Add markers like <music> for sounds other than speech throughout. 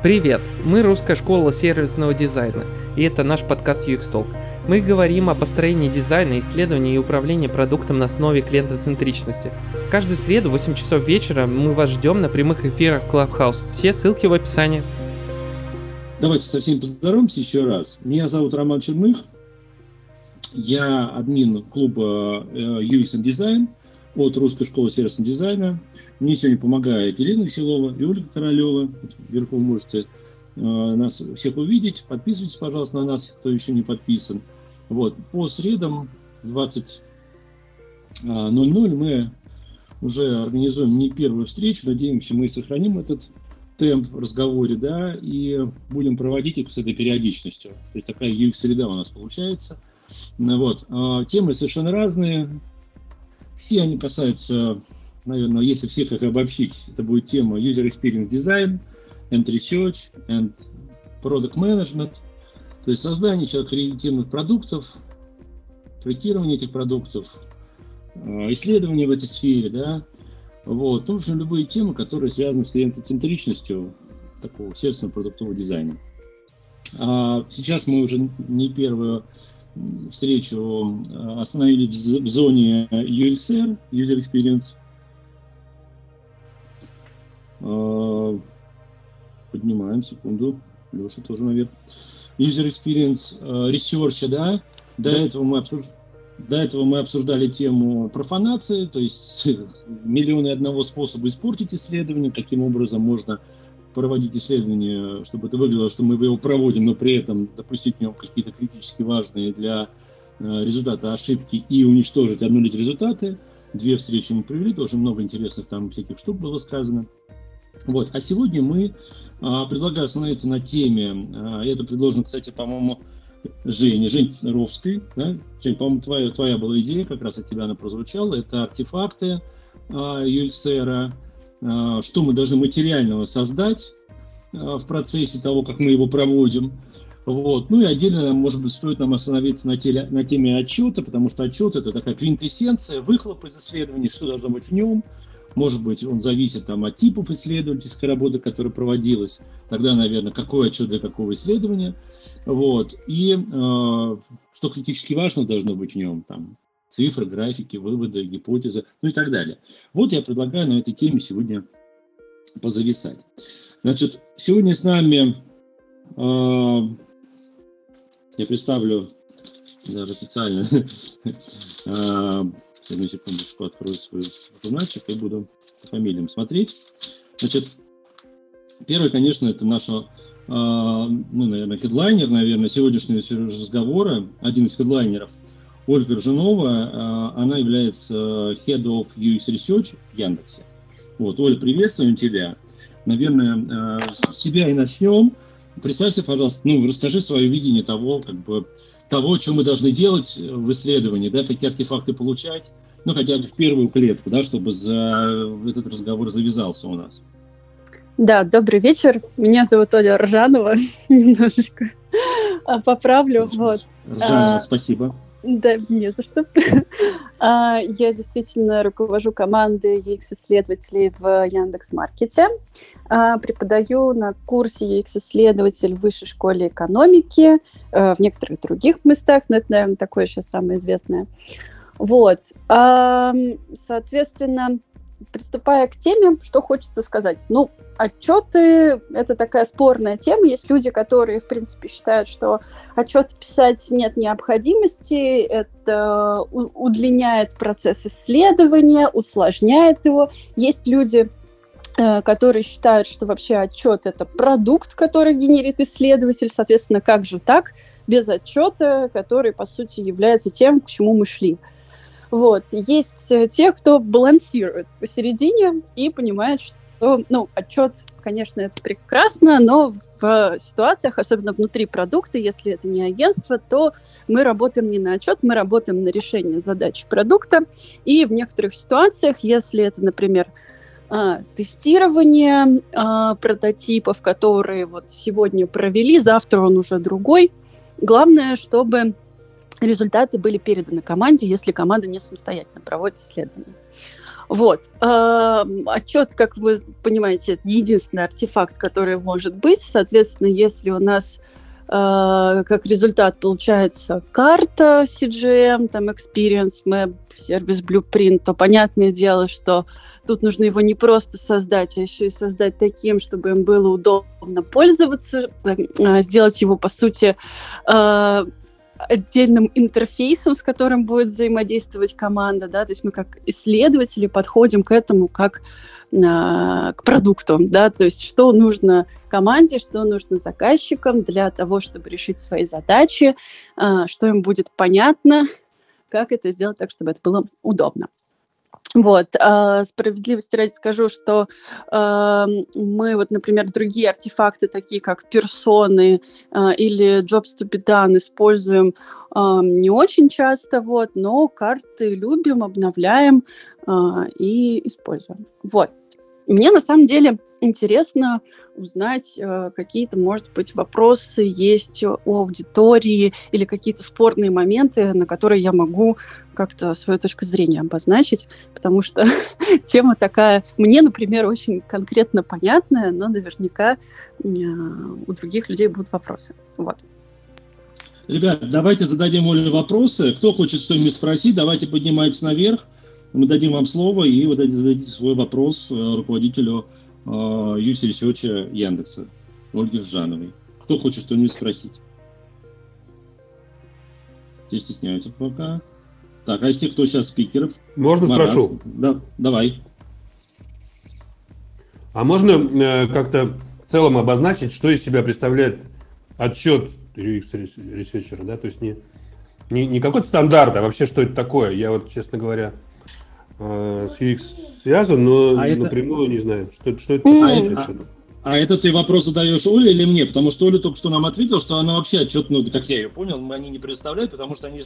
Привет! Мы русская школа сервисного дизайна, и это наш подкаст UX Talk. Мы говорим о построении дизайна, исследовании и управлении продуктом на основе клиентоцентричности. Каждую среду в 8 часов вечера мы вас ждем на прямых эфирах Clubhouse. Все ссылки в описании. Давайте со всеми поздороваемся еще раз. Меня зовут Роман Черных. Я админ клуба UX and Design от Русской школы сервисного дизайна. Мне сегодня помогает Елена Веселова и Ольга Королева. Вверху можете э, нас всех увидеть. Подписывайтесь, пожалуйста, на нас, кто еще не подписан. Вот. По средам 20.00 э, мы уже организуем не первую встречу. Надеемся, мы сохраним этот темп в разговоре, да, и будем проводить их с этой периодичностью. То есть такая UX-среда у нас получается. Вот. А, темы совершенно разные. Все они касаются наверное, если всех их обобщить, это будет тема User Experience Design, and Research, and Product Management, то есть создание человек креативных продуктов, проектирование этих продуктов, э, исследования в этой сфере, да, вот, ну, в общем, любые темы, которые связаны с клиентоцентричностью такого сервисного продуктового дизайна. А сейчас мы уже не первую встречу э, остановились в зоне UXR, User Experience поднимаем, секунду. Леша тоже наверх. User Experience а, Research, да. До этого мы обсуждали до этого мы обсуждали тему профанации, то есть <laughs> миллионы одного способа испортить исследование, каким образом можно проводить исследование, чтобы это выглядело, что мы его проводим, но при этом допустить в нем какие-то критически важные для а, результата ошибки и уничтожить, обнулить результаты. Две встречи мы провели, тоже много интересных там всяких штук было сказано. Вот. А сегодня мы а, предлагаю остановиться на теме, а, это предложено, кстати, по-моему, Жене, Жень Ровской, да? Жень, по-моему, твоя, твоя была идея, как раз от тебя она прозвучала, это артефакты а, UXR, а, что мы должны материального создать а, в процессе того, как мы его проводим, вот. Ну и отдельно, может быть, стоит нам остановиться на, теле, на теме отчета, потому что отчет это такая квинтэссенция, выхлоп из исследований, что должно быть в нем, может быть, он зависит там, от типов исследовательской работы, которая проводилась. Тогда, наверное, какой отчет для какого исследования. Вот. И э, что критически важно должно быть в нем, там, цифры, графики, выводы, гипотезы, ну и так далее. Вот я предлагаю на этой теме сегодня позависать. Значит, сегодня с нами э, я представлю даже специально <laughs> э, Одну секундочку открою свой журнальчик и буду по фамилиям смотреть. Значит, первый, конечно, это наша, ну, наверное, хедлайнер, наверное, сегодняшнего разговора, один из хедлайнеров, Ольга Ржанова, она является Head of UX Research в Яндексе. Вот, Оля, приветствуем тебя. Наверное, с себя и начнем. Представься, пожалуйста, ну, расскажи свое видение того, как бы, того, что мы должны делать в исследовании, да, какие артефакты получать, ну, хотя бы в первую клетку, да, чтобы за этот разговор завязался у нас. Да, добрый вечер. Меня зовут Оля Ржанова. <laughs> Немножечко а, поправлю. Вот. Ржанова, а, спасибо. Да, не за что. <laughs> А, я действительно руковожу командой UX-исследователей в Яндекс.Маркете. А, преподаю на курсе UX-исследователь в Высшей школе экономики, в некоторых других местах, но это, наверное, такое сейчас самое известное. Вот. Соответственно, приступая к теме, что хочется сказать. Ну, отчеты – это такая спорная тема. Есть люди, которые, в принципе, считают, что отчеты писать нет необходимости, это удлиняет процесс исследования, усложняет его. Есть люди, э, которые считают, что вообще отчет – это продукт, который генерит исследователь. Соответственно, как же так без отчета, который, по сути, является тем, к чему мы шли. Вот. Есть э, те, кто балансирует посередине и понимает, что ну, отчет, конечно, это прекрасно, но в ситуациях, особенно внутри продукта, если это не агентство, то мы работаем не на отчет, мы работаем на решение задач продукта. И в некоторых ситуациях, если это, например, а, тестирование а, прототипов, которые вот сегодня провели, завтра он уже другой. Главное, чтобы результаты были переданы команде, если команда не самостоятельно проводит исследование. Вот. Э, отчет, как вы понимаете, это не единственный артефакт, который может быть. Соответственно, если у нас э, как результат получается карта CGM, там Experience Map, сервис Blueprint, то понятное дело, что тут нужно его не просто создать, а еще и создать таким, чтобы им было удобно пользоваться, э, сделать его, по сути, э, отдельным интерфейсом, с которым будет взаимодействовать команда, да, то есть мы как исследователи подходим к этому как а, к продукту, да, то есть что нужно команде, что нужно заказчикам для того, чтобы решить свои задачи, а, что им будет понятно, как это сделать так, чтобы это было удобно. Вот, э, справедливости ради скажу, что э, мы вот, например, другие артефакты, такие как персоны э, или Jobs to be done, используем э, не очень часто, вот, но карты любим, обновляем э, и используем. Вот. Мне на самом деле интересно узнать, э, какие-то, может быть, вопросы есть у аудитории или какие-то спорные моменты, на которые я могу как-то свою точку зрения обозначить, потому что <laughs> тема такая, мне, например, очень конкретно понятная, но наверняка э, у других людей будут вопросы. Вот. Ребят, давайте зададим Оле вопросы. Кто хочет что-нибудь спросить, давайте поднимайтесь наверх. Мы дадим вам слово, и вы зададите свой вопрос э, руководителю Юси Ресерча Яндекса, Ольге Жановой. Кто хочет что-нибудь спросить? Все стесняются пока. Так, а из тех, кто сейчас спикеров? Можно Марат, спрошу? Да, давай. А можно э, как-то в целом обозначить, что из себя представляет отчет UX researcher а, да? То есть не, не, не какой-то стандарт, а вообще что это такое? Я вот, честно говоря, э, с UX связан, но а напрямую это... не знаю, что, что это. А, это а это ты вопрос задаешь Оле или мне? Потому что Оля только что нам ответила, что она вообще отчет, ну, как я ее понял, они не представляют, потому что они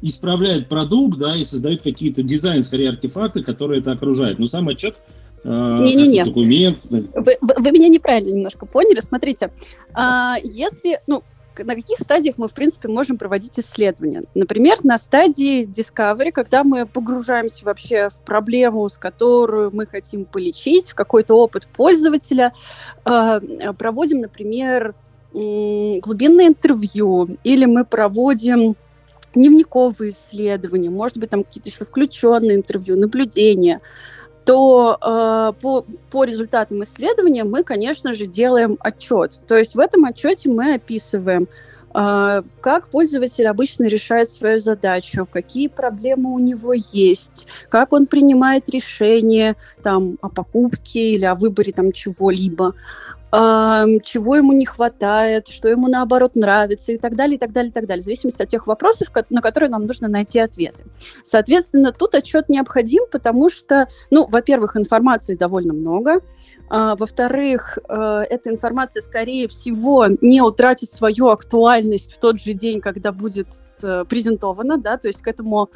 исправляют продукт, да, и создают какие-то дизайн, скорее, артефакты, которые это окружают. Но сам отчет не-не-не. Документ. Вы, вы, вы меня неправильно немножко поняли. Смотрите, а, если, ну, на каких стадиях мы, в принципе, можем проводить исследования. Например, на стадии Discovery, когда мы погружаемся вообще в проблему, с которую мы хотим полечить, в какой-то опыт пользователя, э, проводим, например, глубинное интервью, или мы проводим дневниковые исследования, может быть, там какие-то еще включенные интервью, наблюдения то э, по, по результатам исследования мы, конечно же, делаем отчет. То есть в этом отчете мы описываем, э, как пользователь обычно решает свою задачу, какие проблемы у него есть, как он принимает решение там, о покупке или о выборе там, чего-либо чего ему не хватает, что ему наоборот нравится и так далее, и так далее, и так далее, в зависимости от тех вопросов, на которые нам нужно найти ответы. Соответственно, тут отчет необходим, потому что, ну, во-первых, информации довольно много, а, во-вторых, э, эта информация, скорее всего, не утратит свою актуальность в тот же день, когда будет э, презентована, да, то есть к этому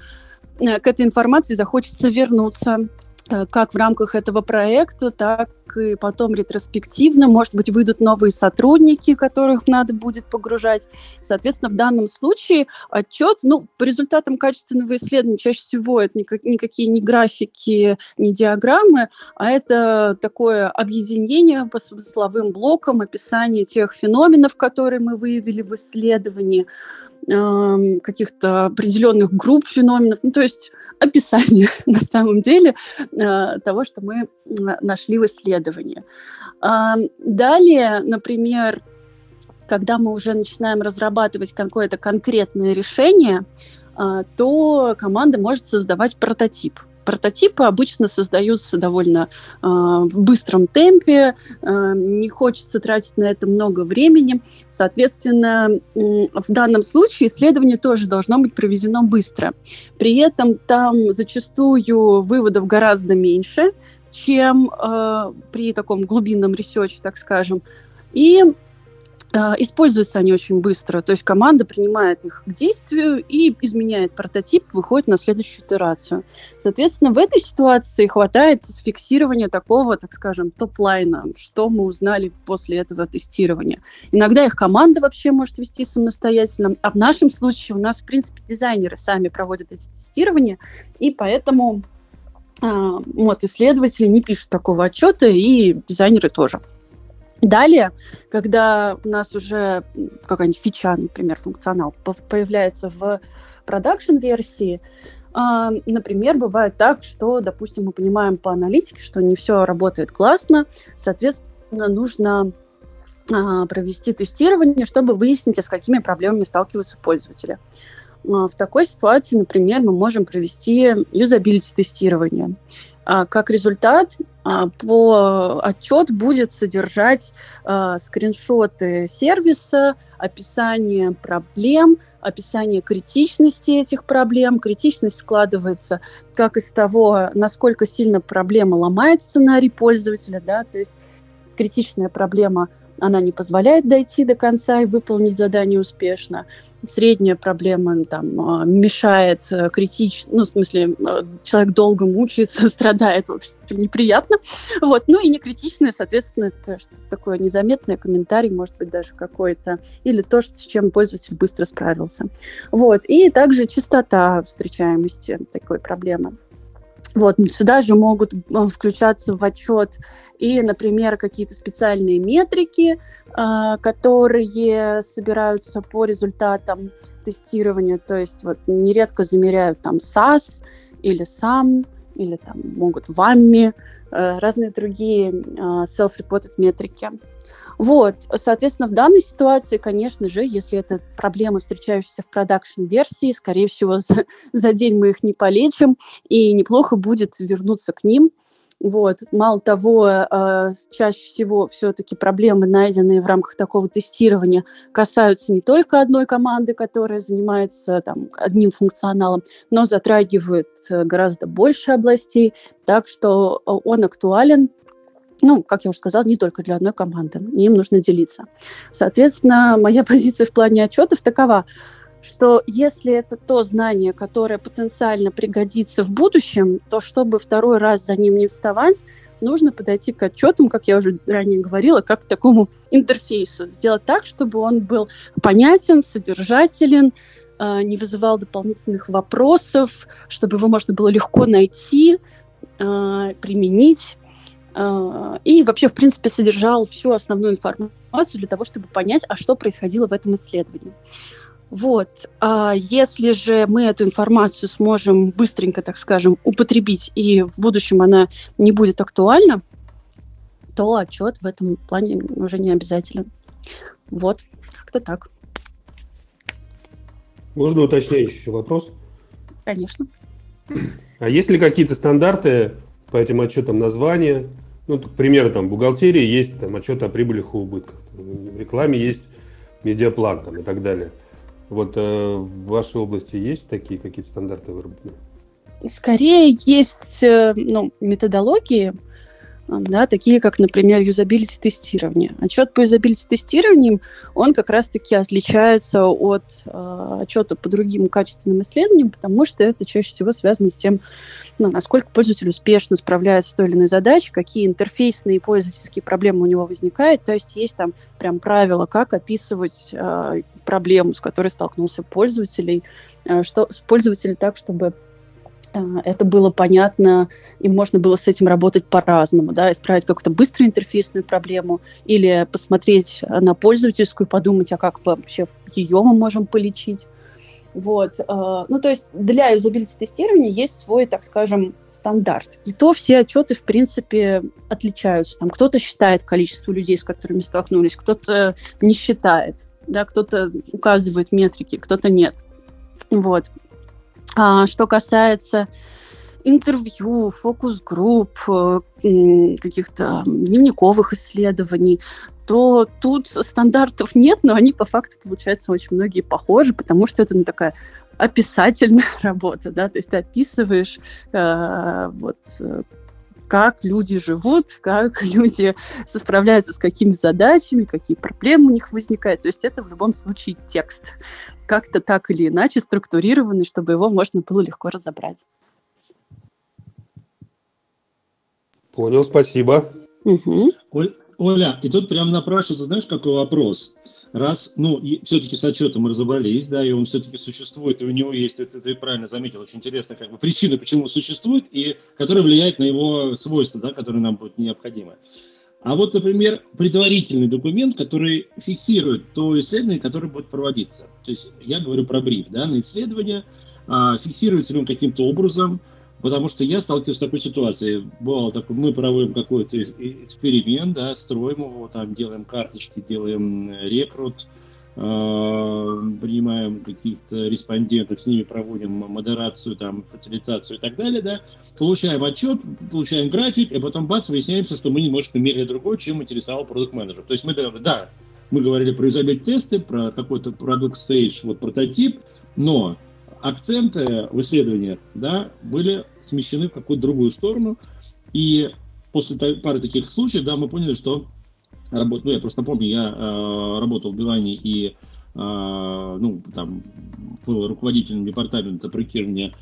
э, к этой информации захочется вернуться как в рамках этого проекта, так и потом ретроспективно, может быть, выйдут новые сотрудники, которых надо будет погружать. Соответственно, в данном случае отчет, ну, по результатам качественного исследования чаще всего это никак, никакие не графики, не диаграммы, а это такое объединение по смысловым блокам, описание тех феноменов, которые мы выявили в исследовании, каких-то определенных групп феноменов. Ну, то есть описание <laughs> на самом деле э, того, что мы нашли в исследовании. Далее, например, когда мы уже начинаем разрабатывать какое-то конкретное решение, э, то команда может создавать прототип – Прототипы обычно создаются довольно э, в быстром темпе, э, не хочется тратить на это много времени. Соответственно, э, в данном случае исследование тоже должно быть проведено быстро. При этом там зачастую выводов гораздо меньше, чем э, при таком глубинном research е, так скажем. И используются они очень быстро, то есть команда принимает их к действию и изменяет прототип, выходит на следующую итерацию. Соответственно, в этой ситуации хватает фиксирования такого, так скажем, topline а, что мы узнали после этого тестирования. Иногда их команда вообще может вести самостоятельно, а в нашем случае у нас, в принципе, дизайнеры сами проводят эти тестирования, и поэтому А, вот, исследователи не пишут такого отчета, и дизайнеры тоже. Далее, когда у нас уже какая-нибудь фича, например, функционал появляется в продакшн-версии, а, например, бывает так, что, допустим, мы понимаем по аналитике, что не все работает классно, соответственно, нужно а, провести тестирование, чтобы выяснить, а с какими проблемами сталкиваются пользователи. В такой ситуации, например, мы можем провести юзабилити-тестирование. Как результат, по отчет будет содержать скриншоты сервиса, описание проблем, описание критичности этих проблем. Критичность складывается как из того, насколько сильно проблема ломает сценарий пользователя, да, то есть критичная проблема – она не позволяет дойти до конца и выполнить задание успешно. Средняя проблема там а, мешает э, критично, ну, в смысле, э, человек долго мучается, <laughs> страдает, в общем, неприятно. Вот. Ну и не критичная, соответственно, это что-то такое незаметное, комментарий, может быть, даже какой-то, или то, с чем пользователь быстро справился. Вот. И также частота встречаемости такой проблемы. Вот, сюда же могут э, включаться в отчет и, например, какие-то специальные метрики, э, которые собираются по результатам тестирования. То есть вот нередко замеряют там SAS или SAM, или там могут WAMI, э, разные другие self-reported метрики. Вот, соответственно, в данной ситуации, конечно же, если это проблемы, встречающиеся в продакшн-версии, скорее всего, <laughs> за, за день мы их не полечим, и неплохо будет вернуться к ним. Вот. Мало того, э, чаще всего все-таки проблемы, найденные в рамках такого тестирования, касаются не только одной команды, которая занимается там, одним функционалом, но затрагивают э, гораздо больше областей, так что э, он актуален ну, как я уже сказала, не только для одной команды. Им нужно делиться. Соответственно, моя <laughs> позиция в плане отчетов такова, что если это то знание, которое потенциально пригодится в будущем, то чтобы второй раз за ним не вставать, нужно подойти к отчетам, как я уже ранее говорила, как к такому интерфейсу. Сделать так, чтобы он был понятен, содержателен, э, не вызывал дополнительных вопросов, чтобы его можно было легко найти, э, применить а, и вообще, в принципе, содержал всю основную информацию для того, чтобы понять, а что происходило в этом исследовании. Вот. А если же мы эту информацию сможем быстренько, так скажем, употребить, и в будущем она не будет актуальна, то отчет в этом плане уже не обязателен. Вот, как-то так. Можно уточняющий вопрос? Конечно. А есть ли какие-то стандарты по этим отчетам названия, ну, к примеру, там, в бухгалтерии есть там, отчет о прибылях и убытках. В рекламе есть медиаплан там, и так далее. Вот э, в вашей области есть такие какие-то стандарты выработаны? Скорее есть э, ну, методологии, да, такие как, например, юзабилити тестирование. Отчет по юзабилити тестированию, он как раз-таки отличается от э, отчета по другим качественным исследованиям, потому что это чаще всего связано с тем, ну, насколько пользователь успешно справляется с той или иной задачей, какие интерфейсные и пользовательские проблемы у него возникают. То есть есть там прям правила, как описывать э, проблему, с которой столкнулся пользователь, э, что, пользователь так, чтобы это было понятно, и можно было с этим работать по-разному, да, исправить какую-то быструю интерфейсную проблему или посмотреть на пользовательскую, подумать, а как вообще ее мы можем полечить. Вот. Э, ну, то есть для юзабилити тестирования есть свой, так скажем, стандарт. И то все отчеты, в принципе, отличаются. Там кто-то считает количество людей, с которыми столкнулись, кто-то не считает, да, кто-то указывает метрики, кто-то нет. Вот. А что касается интервью, фокус-групп, э, каких-то дневниковых исследований, то тут стандартов нет, но они по факту, получается, очень многие похожи, потому что это ну, такая описательная <laughs> работа, да, то есть ты описываешь э, вот как люди живут, как <laughs> люди справляются с какими задачами, какие проблемы у них возникают. То есть это в любом случае текст, как-то так или иначе структурированный, чтобы его можно было легко разобрать. Понял, спасибо. Угу. Оля, и тут прям напрашивается, знаешь, какой вопрос? раз, ну, все-таки с отчетом мы разобрались, да, и он все-таки существует, и у него есть, это ты правильно заметил, очень интересная как бы причина, почему он существует, и которая влияет на его свойства, да, которые нам будут необходимы. А вот, например, предварительный документ, который фиксирует то исследование, которое будет проводиться. То есть я говорю про бриф, да, на исследование, а, фиксируется ли он каким-то образом, потому что я сталкиваюсь с такой ситуацией. Бывало такое, мы проводим какой-то эксперимент, да, строим его, там делаем карточки, делаем рекрут, Э, принимаем каких-то респондентов, с ними проводим модерацию, там, фацилитацию и так далее, да, получаем отчет, получаем график, и потом бац, выясняется, что мы немножко мерили другое, чем интересовал продукт менеджер. То есть мы, да, мы говорили про изобилие тесты, про какой-то продукт стейдж, вот прототип, но акценты в исследованиях, да, были смещены в какую-то другую сторону, и после пары таких случаев, да, мы поняли, что работ... ну, я просто помню, я э, работал в Билайне и э, ну, там, был руководителем департамента проектирования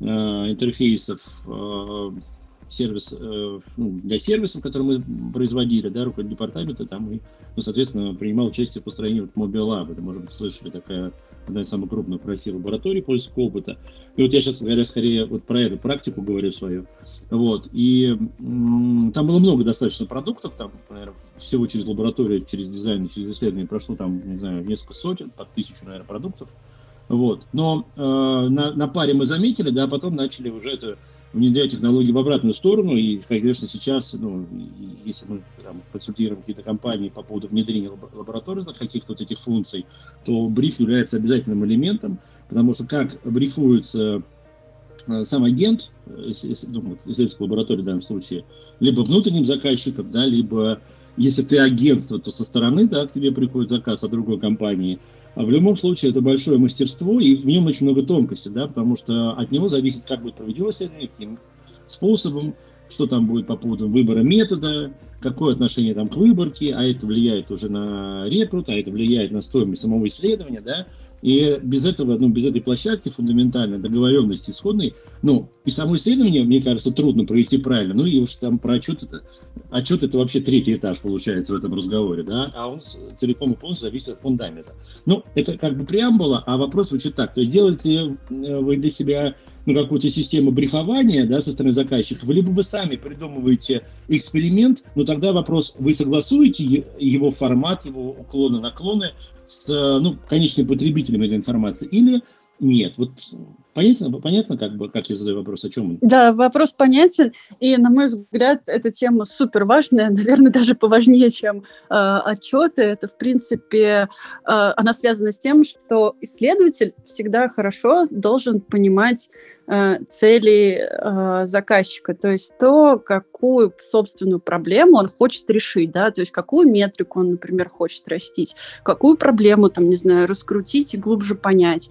э, интерфейсов э, сервис, э, ну, для сервисов, которые мы производили, да, руководитель департамента, там и, ну, соответственно, принимал участие в построении вот Mobile Lab. Это, может быть, слышали, такая одна из самых крупных в России лабораторий польского опыта. И вот я сейчас говоря скорее вот про эту практику говорю свою. Вот. И там было много достаточно продуктов, там, наверное, всего через лабораторию, через дизайн, через исследование прошло там, не знаю, несколько сотен, под тысячу, наверное, продуктов. Вот. Но э, на, на паре мы заметили, да, а потом начали уже это внедрять технологии в обратную сторону. И, конечно, сейчас, ну, если мы там, консультируем какие-то компании по поводу внедрения лабораторных каких-то вот этих функций, то бриф является обязательным элементом, потому что как брифуется э, сам агент, э, ну, исследовательской лаборатории в данном случае, либо внутренним заказчиком, да, либо если ты агентство, то со стороны, да, к тебе приходит заказ от другой компании – в любом случае это большое мастерство, и в нем очень много тонкостей, да, потому что от него зависит, как будет проведено исследование, каким способом, что там будет по поводу выбора метода, какое отношение там к выборке, а это влияет уже на рекрут, а это влияет на стоимость самого исследования, да, и без этого, ну, без этой площадки фундаментальной договоренности исходной, ну, и само исследование, мне кажется, трудно провести правильно. Ну, и уж там про отчет это, отчет это вообще третий этаж получается в этом разговоре, да, а он целиком и полностью зависит от фундамента. Ну, это как бы преамбула, а вопрос звучит так. То есть делаете э, вы для себя ну, какую-то систему брифования, да, со стороны заказчиков, либо вы сами придумываете эксперимент, но тогда вопрос, вы согласуете его формат, его уклоны, наклоны с ну, конечным потребителем этой информации или нет? Вот понятно, понятно как, бы, как я задаю вопрос, о чем он? Да, вопрос понятен, и, на мой взгляд, эта тема супер важная, наверное, <laughs> даже поважнее, чем э, отчеты. Это, в принципе, э, она связана с тем, что исследователь всегда хорошо должен понимать Э, цели э, заказчика, то есть то, какую собственную проблему он хочет решить, да, то есть какую метрику он, например, хочет растить, какую проблему, там, не знаю, раскрутить и глубже понять.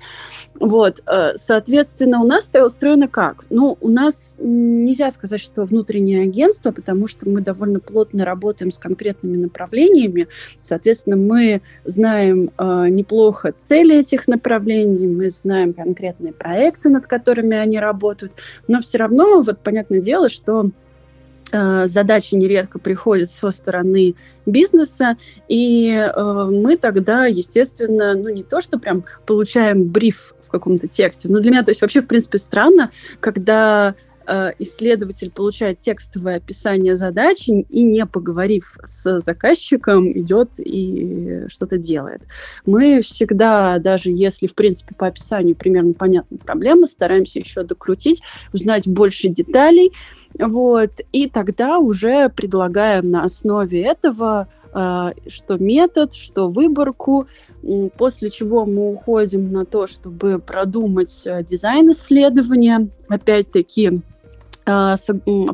Вот, э, соответственно, у нас это устроено как? Ну, у нас нельзя сказать, что внутреннее агентство, потому что мы довольно плотно работаем с конкретными направлениями, соответственно, мы знаем неплохо цели этих направлений, мы знаем конкретные проекты, над которыми они работают. Но все равно, вот понятное дело, что э, задачи нередко приходят со стороны бизнеса, и э, мы тогда, естественно, ну не то, что прям получаем бриф в каком-то тексте, но для меня, то есть вообще, в принципе, странно, когда Э, исследователь получает текстовое описание задачи и, не поговорив с заказчиком, идет и что-то делает. Мы всегда, даже если, в принципе, по описанию примерно понятна проблема, стараемся еще докрутить, узнать больше деталей, вот, и тогда уже предлагаем на основе этого э, что метод, что выборку, после чего мы уходим на то, чтобы продумать э, дизайн исследования. Опять-таки,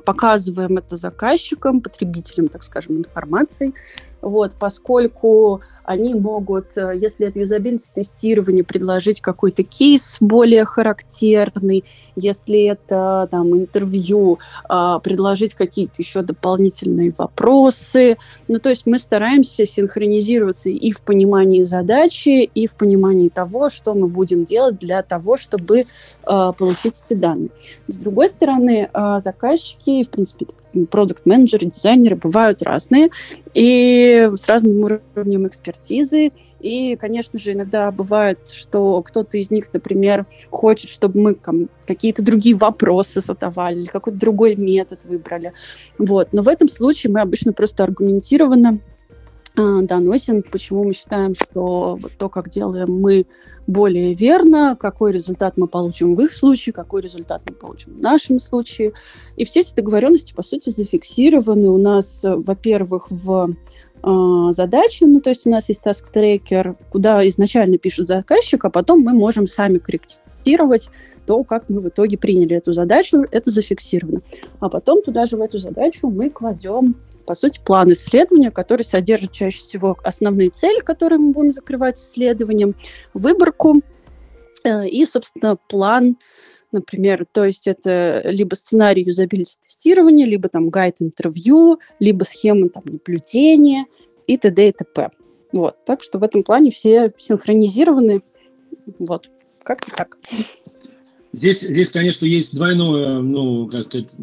показываем это заказчикам, потребителям, так скажем, информации, вот, поскольку они могут, э, если это юзабильность тестирование, предложить какой-то кейс более характерный, если это там интервью, а, предложить какие-то еще дополнительные вопросы. Ну, то есть мы стараемся синхронизироваться и в понимании задачи, и в понимании того, что мы будем делать для того, чтобы а, получить эти данные. С другой стороны, заказчики, в принципе, продукт-менеджеры, дизайнеры бывают разные и с разным уровнем экспертизы. И, конечно же, иногда бывает, что кто-то из них, например, хочет, чтобы мы там, какие-то другие вопросы задавали или какой-то другой метод выбрали. Вот. Но в этом случае мы обычно просто аргументированно доносим, почему мы считаем, что вот то, как делаем мы, более верно, какой результат мы получим в их случае, какой результат мы получим в нашем случае. И все эти договоренности, по сути, зафиксированы у нас, во-первых, в э, задаче, ну, то есть у нас есть task-трекер, куда изначально пишет заказчик, а потом мы можем сами корректировать то, как мы в итоге приняли эту задачу, это зафиксировано. А потом туда же в эту задачу мы кладем по сути, план исследования, который содержит чаще всего основные цели, которые мы будем закрывать исследованием, выборку э, и, собственно, план, например, то есть это либо сценарий юзабилити тестирования, либо там гайд интервью, либо схема там наблюдения и т.д. и т.п. Вот, так что в этом плане все синхронизированы. Вот, как-то так. Здесь, здесь, конечно, есть двойное, ну, как сказать,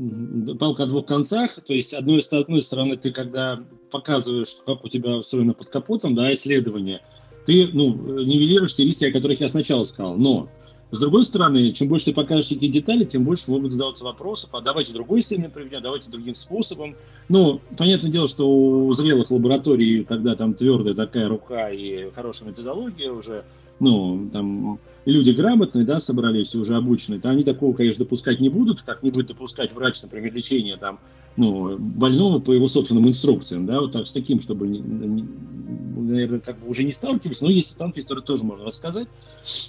палка о двух концах. То есть, одной, с одной стороны, ты когда показываешь, как у тебя устроено под капотом, да, исследование, ты, ну, нивелируешь те риски, о которых я сначала сказал. Но, с другой стороны, чем больше ты покажешь эти детали, тем больше могут задаваться вопросы, а давайте другой исследование проведем, давайте другим способом. Ну, понятное дело, что у зрелых лабораторий, когда там твердая такая рука и хорошая методология уже, ну, там, люди грамотные, да, собрались, уже обученные, то они такого, конечно, допускать не будут, как не будет допускать врач, например, лечения там, ну, больного по его собственным инструкциям, да, вот так, с таким, чтобы, наверное, как бы уже не сталкивались, но если сталкивались, то тоже можно рассказать.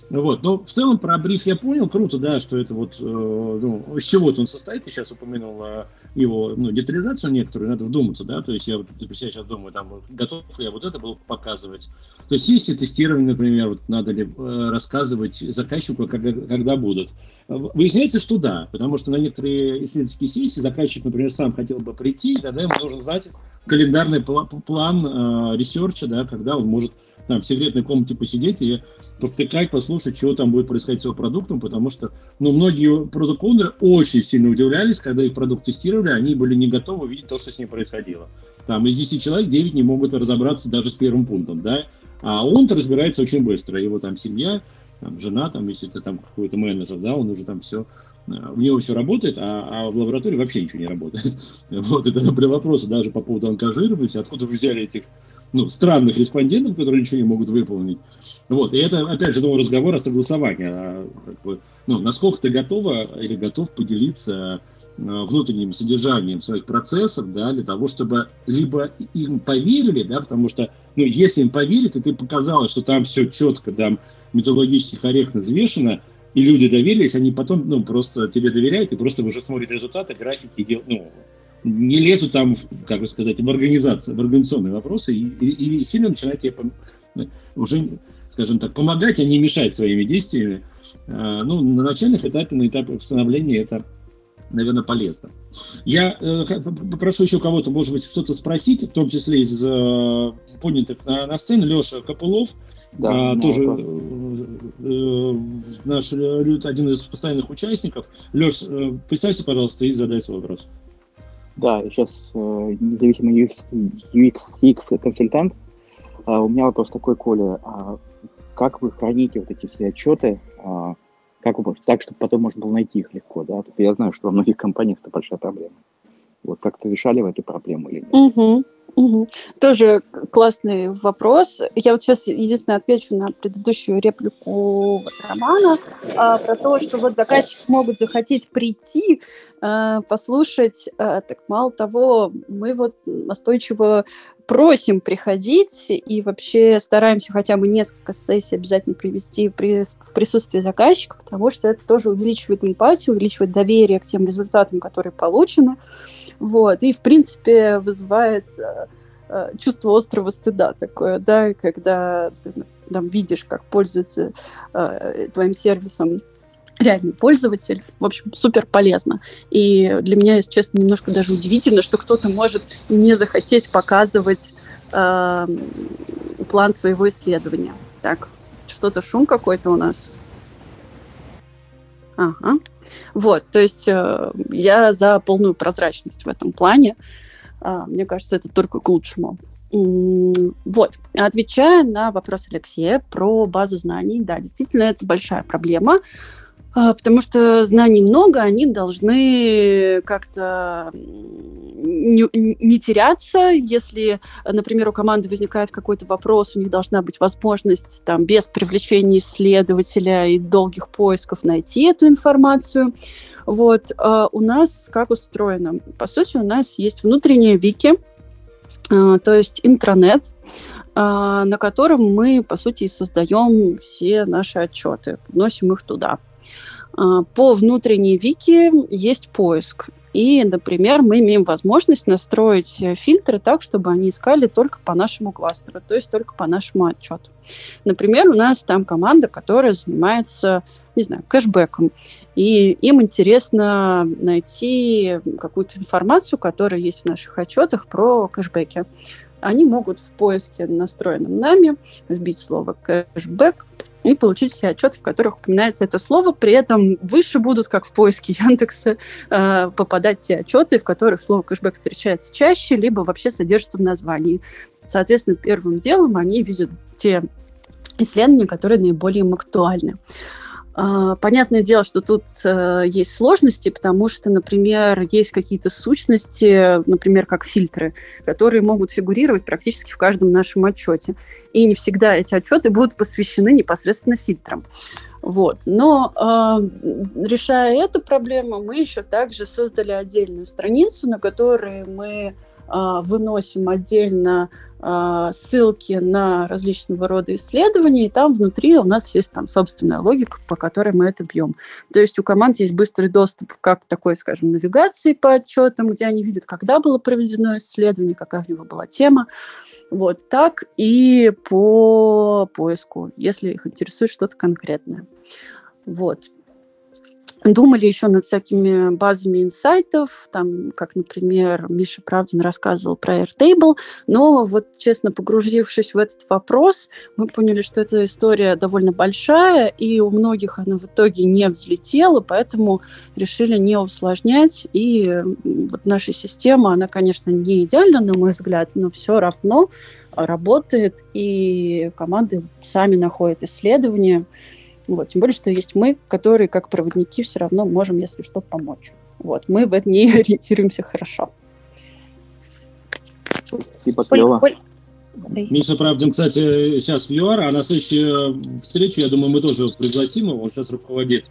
Вот, но в целом про бриф я понял, круто, да, что это вот, э, ну, из чего-то он состоит, я сейчас упомянул э, его, ну, детализацию некоторую, надо вдуматься, да, то есть я вот сейчас думаю, там, готов ли я вот это был показывать. То есть если тестирование, например, вот надо ли э, рассказывать заказчику, когда, когда будут. Выясняется, что да, потому что на некоторые исследовательские сессии заказчик, например, сам хотел бы прийти, тогда ему нужно знать календарный план э, research а, да, когда он может там, в секретной комнате посидеть и повтыкать, послушать, что там будет происходить с его продуктом, потому что ну, многие продукт очень сильно удивлялись, когда их продукт тестировали, они были не готовы видеть то, что с ним происходило. Там из 10 человек 9 не могут разобраться даже с первым пунктом, да, а он разбирается очень быстро, его там семья, там, жена, там, если это там какой-то менеджер, да, он уже там все у него все работает, а, а в лаборатории вообще ничего не работает. <laughs> Вот, это были вопросы даже по поводу ангажированности, откуда вы взяли этих ну, странных респондентов, которые ничего не могут выполнить. Вот, и это, опять же, новый разговор о согласовании. А, как бы, ну, насколько ты готова или готов поделиться внутренним содержанием своих процессов, да, для того, чтобы либо им поверили, да, потому что, ну, если им поверить, и ты показала, что там все четко, там методологически корректно взвешено, и люди доверились, они потом, ну, просто тебе доверяют и просто уже смотрят результаты, графики, дел, ну, не лезут там, как бы сказать, в организацию, в организационные вопросы и, и, и сильно начинают тебе уже, скажем так, помогать, а не мешать своими действиями. А, ну, на начальных этапах, на этапе становления это наверное, полезно. Я э, попрошу еще кого-то, может быть, что-то спросить, в том числе из э, поднятых на, на сцену. Леша Копылов, да, а, тоже э, э, наш один из постоянных участников. Леш, э, представься, пожалуйста, и задай свой вопрос. Да, сейчас э, независимый UX, UX консультант. А, у меня вопрос такой, Коля. А как вы храните вот эти все отчеты? А, как так, чтобы потом можно было найти их легко, да? Я знаю, что во многих компаниях это большая проблема. Вот как-то решали вы эту проблему или нет? Угу. Угу. Тоже классный вопрос. Я вот сейчас единственное отвечу на предыдущую реплику Романа а, про то, что вот заказчики могут захотеть прийти, а, послушать. А, так мало того, мы вот настойчиво просим приходить и вообще стараемся хотя бы несколько сессий обязательно привести при, в присутствии заказчика, потому что это тоже увеличивает эмпатию, увеличивает доверие к тем результатам, которые получены. Вот. И, в принципе, вызывает э, э, чувство острого стыда такое, да, когда ты там видишь, как пользуется э, твоим сервисом реальный пользователь. В общем, супер полезно. И для меня, если честно, немножко даже удивительно, что кто-то может не захотеть показывать э, план своего исследования. Так, что-то шум какой-то у нас. Ага. Вот, то есть э, я за полную прозрачность в этом плане. Э, мне кажется, это только к лучшему. Вот, отвечая на вопрос Алексея про базу знаний, да, действительно, это большая проблема. А, потому что знаний много, они должны как-то не, не теряться. Если, например, у команды возникает какой-то вопрос, у них должна быть возможность там, без привлечения исследователя и долгих поисков найти эту информацию. Вот. А у нас как устроено? По сути, у нас есть внутренние вики, а, то есть интранет, на котором мы, по сути, создаем все наши отчеты, вносим их туда. А, по внутренней вики есть поиск. И, например, мы имеем возможность настроить фильтры так, чтобы они искали только по нашему кластеру, то есть только по нашему отчету. Например, у нас там команда, которая занимается, не знаю, кэшбэком. И им интересно найти какую-то информацию, которая есть в наших отчетах про кэшбэки. Они могут в поиске, настроенном нами, вбить слово кэшбэк, и получить все отчеты, в которых упоминается это слово. При этом выше будут, как в поиске Яндекса, э, попадать те отчеты, в которых слово кэшбэк встречается чаще, либо вообще содержится в названии. Соответственно, первым делом они видят те исследования, которые наиболее им актуальны. Понятное дело, что тут э, есть сложности, потому что, например, есть какие-то сущности, например, как фильтры, которые могут фигурировать практически в каждом нашем отчете. И не всегда эти отчеты будут посвящены непосредственно фильтрам. Вот. Но э, решая эту проблему, мы еще также создали отдельную страницу, на которой мы э, выносим отдельно а, ссылки на различного рода исследования, и там внутри у нас есть там собственная логика, по которой мы это бьем. То есть у команд есть быстрый доступ как такой, скажем, навигации по отчетам, где они видят, когда было проведено исследование, какая у него была тема, вот так и по поиску, если их интересует что-то конкретное. Вот. Думали еще над всякими базами инсайтов, там, как, например, Миша Правдин рассказывал про Airtable, но вот, честно, погрузившись в этот вопрос, мы поняли, что эта история довольно большая, и у многих она в итоге не взлетела, поэтому решили не усложнять, и вот наша система, она, конечно, не идеальна, на мой взгляд, но все равно работает, и команды сами находят исследования, вот, тем более, что есть мы, которые, как проводники, все равно можем, если что, помочь. Вот, мы в этом не <laughs> ориентируемся хорошо. Спасибо, клево. Миша Правдин, кстати, сейчас в ЮАР, а на следующую встречу, я думаю, мы тоже пригласим его. Он сейчас руководит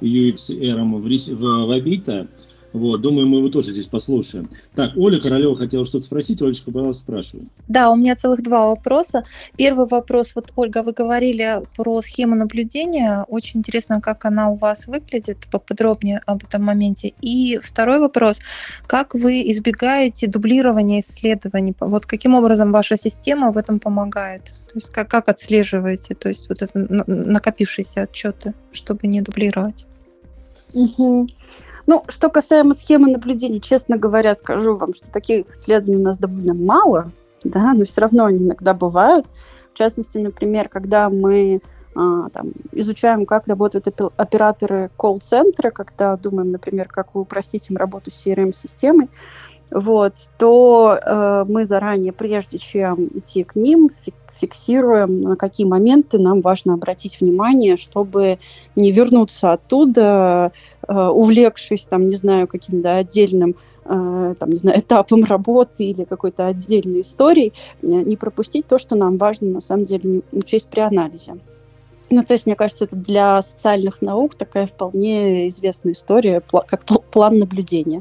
UX-эром в, в, в Авито. Вот, думаю, мы его тоже здесь послушаем. Так, Оля Королева хотела что-то спросить. Олечка, пожалуйста, спрашивай. Да, у меня целых два вопроса. Первый вопрос. Вот, Ольга, вы говорили про схему наблюдения. Очень интересно, как она у вас выглядит, поподробнее об этом моменте. И второй вопрос. Как вы избегаете дублирования исследований? Вот каким образом ваша система в этом помогает? То есть как, как отслеживаете, то есть вот это накопившиеся отчеты, чтобы не дублировать? Угу. Ну, что касаемо схемы наблюдений, честно говоря, скажу вам, что таких исследований у нас довольно мало, да, но все равно они иногда бывают. В частности, например, когда мы а, там, изучаем, как работают операторы колл-центра, когда думаем, например, как упростить им работу с CRM-системой, вот, то э, мы заранее, прежде чем идти к ним, фиксируем, на какие моменты нам важно обратить внимание, чтобы не вернуться оттуда, э, увлекшись, там, не знаю, каким-то отдельным э, там, не знаю, <laughs> этапом работы или какой-то отдельной историей, э, не пропустить то, что нам важно на самом деле учесть при анализе. Ну, то есть, мне кажется, это для социальных наук такая вполне известная история, как план наблюдения.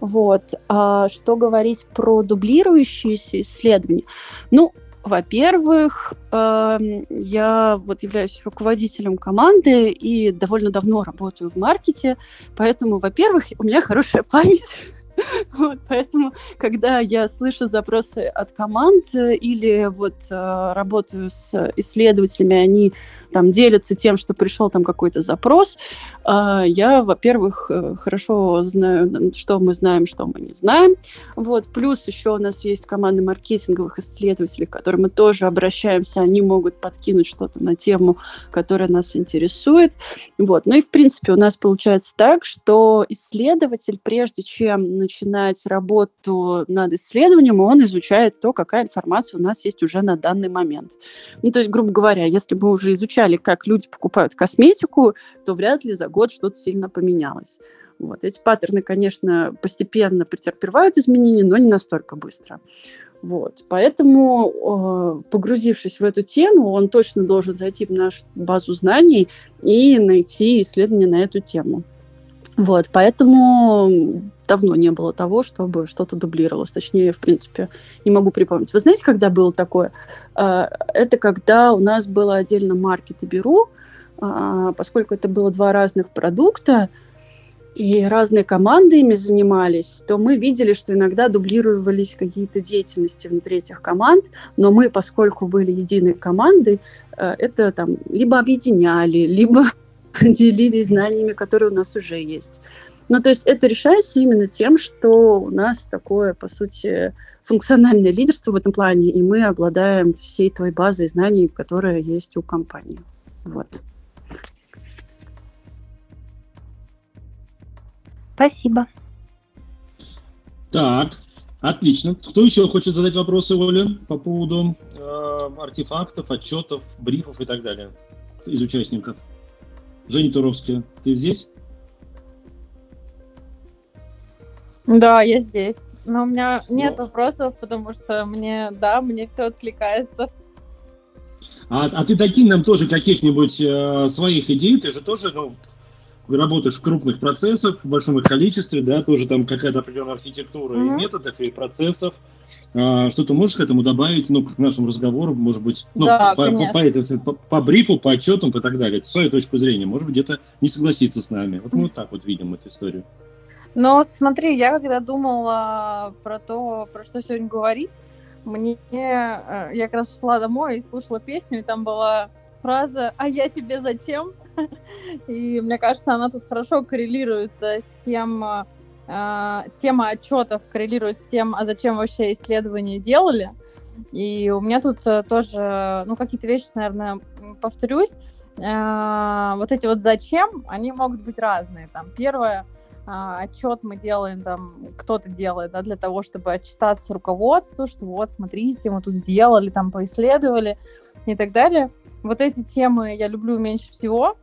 Вот. А что говорить про дублирующиеся исследования? Ну, во-первых, э, я вот являюсь руководителем команды и довольно давно работаю в маркете, поэтому, во-первых, у меня хорошая <laughs> память. Вот, поэтому, когда я слышу запросы от команд или вот э, работаю с исследователями, они там делятся тем, что пришел там какой-то запрос, я, во-первых, э, хорошо знаю, что мы знаем, что мы не знаем. Вот. Плюс еще у нас есть команда маркетинговых исследователей, к которым мы тоже обращаемся. Они могут подкинуть что-то на тему, которая нас интересует. Вот. Ну и, в принципе, у нас получается так, что исследователь, прежде чем начинать работу над исследованием, он изучает то, какая информация у нас есть уже на данный момент. Ну, то есть, грубо говоря, если бы мы уже изучали, как люди покупают косметику, то вряд ли за год что-то сильно поменялось. Вот. Эти паттерны, конечно, постепенно претерпевают изменения, но не настолько быстро. Вот. Поэтому, э, погрузившись в эту тему, он точно должен зайти в нашу базу знаний и найти исследования на эту тему. Вот, поэтому давно не было того, чтобы что-то дублировалось. Точнее, в принципе, не могу припомнить. Вы знаете, когда было такое? Э, это когда у нас было отдельно маркет и беру, поскольку это было два разных продукта, и разные команды ими занимались, то мы видели, что иногда дублировались какие-то деятельности внутри этих команд, но мы, поскольку были единой командой, э, это там либо объединяли, <laughs> либо делились знаниями, которые у нас уже есть. Ну, то есть это решается именно тем, что у нас такое, по сути, функциональное лидерство в этом плане, и мы обладаем всей той базой знаний, которая есть у компании. Вот. Спасибо. Так, отлично. Кто еще хочет задать вопросы, Оля, по поводу э, артефактов, отчетов, брифов и так далее из участников? Женя Туровская, ты здесь? Да, я здесь. Но у меня нет ну. вопросов, потому что мне, да, мне все откликается. А, а ты докинь нам тоже каких-нибудь э, своих идей, ты же тоже, ну, работаешь в крупных процессах, в большом их количестве, да, тоже там какая-то определенная архитектура mm-hmm. и методов, и процессов. А, что ты можешь к этому добавить, ну, к нашему разговору, может быть, ну, да, по, по, по, по, по брифу, по отчетам и так далее, свою точку зрения, может быть, где-то не согласиться с нами. Вот мы вот так вот видим эту историю. Но смотри, я когда думала про то, про что сегодня говорить, мне э, я как раз шла домой и слушала песню, и там была фраза «А я тебе зачем?» <laughs> И мне кажется, она тут хорошо коррелирует э, с тем, э, тема отчетов коррелирует с тем, а зачем вообще исследования делали. И у меня тут э, тоже, ну, какие-то вещи, наверное, повторюсь. Вот эти вот зачем, они могут быть разные. Там первое, отчет мы делаем, там кто-то делает, да, для того, чтобы отчитаться руководству, что вот, смотрите, мы тут сделали, там поисследовали и так далее. Вот эти темы я люблю меньше всего,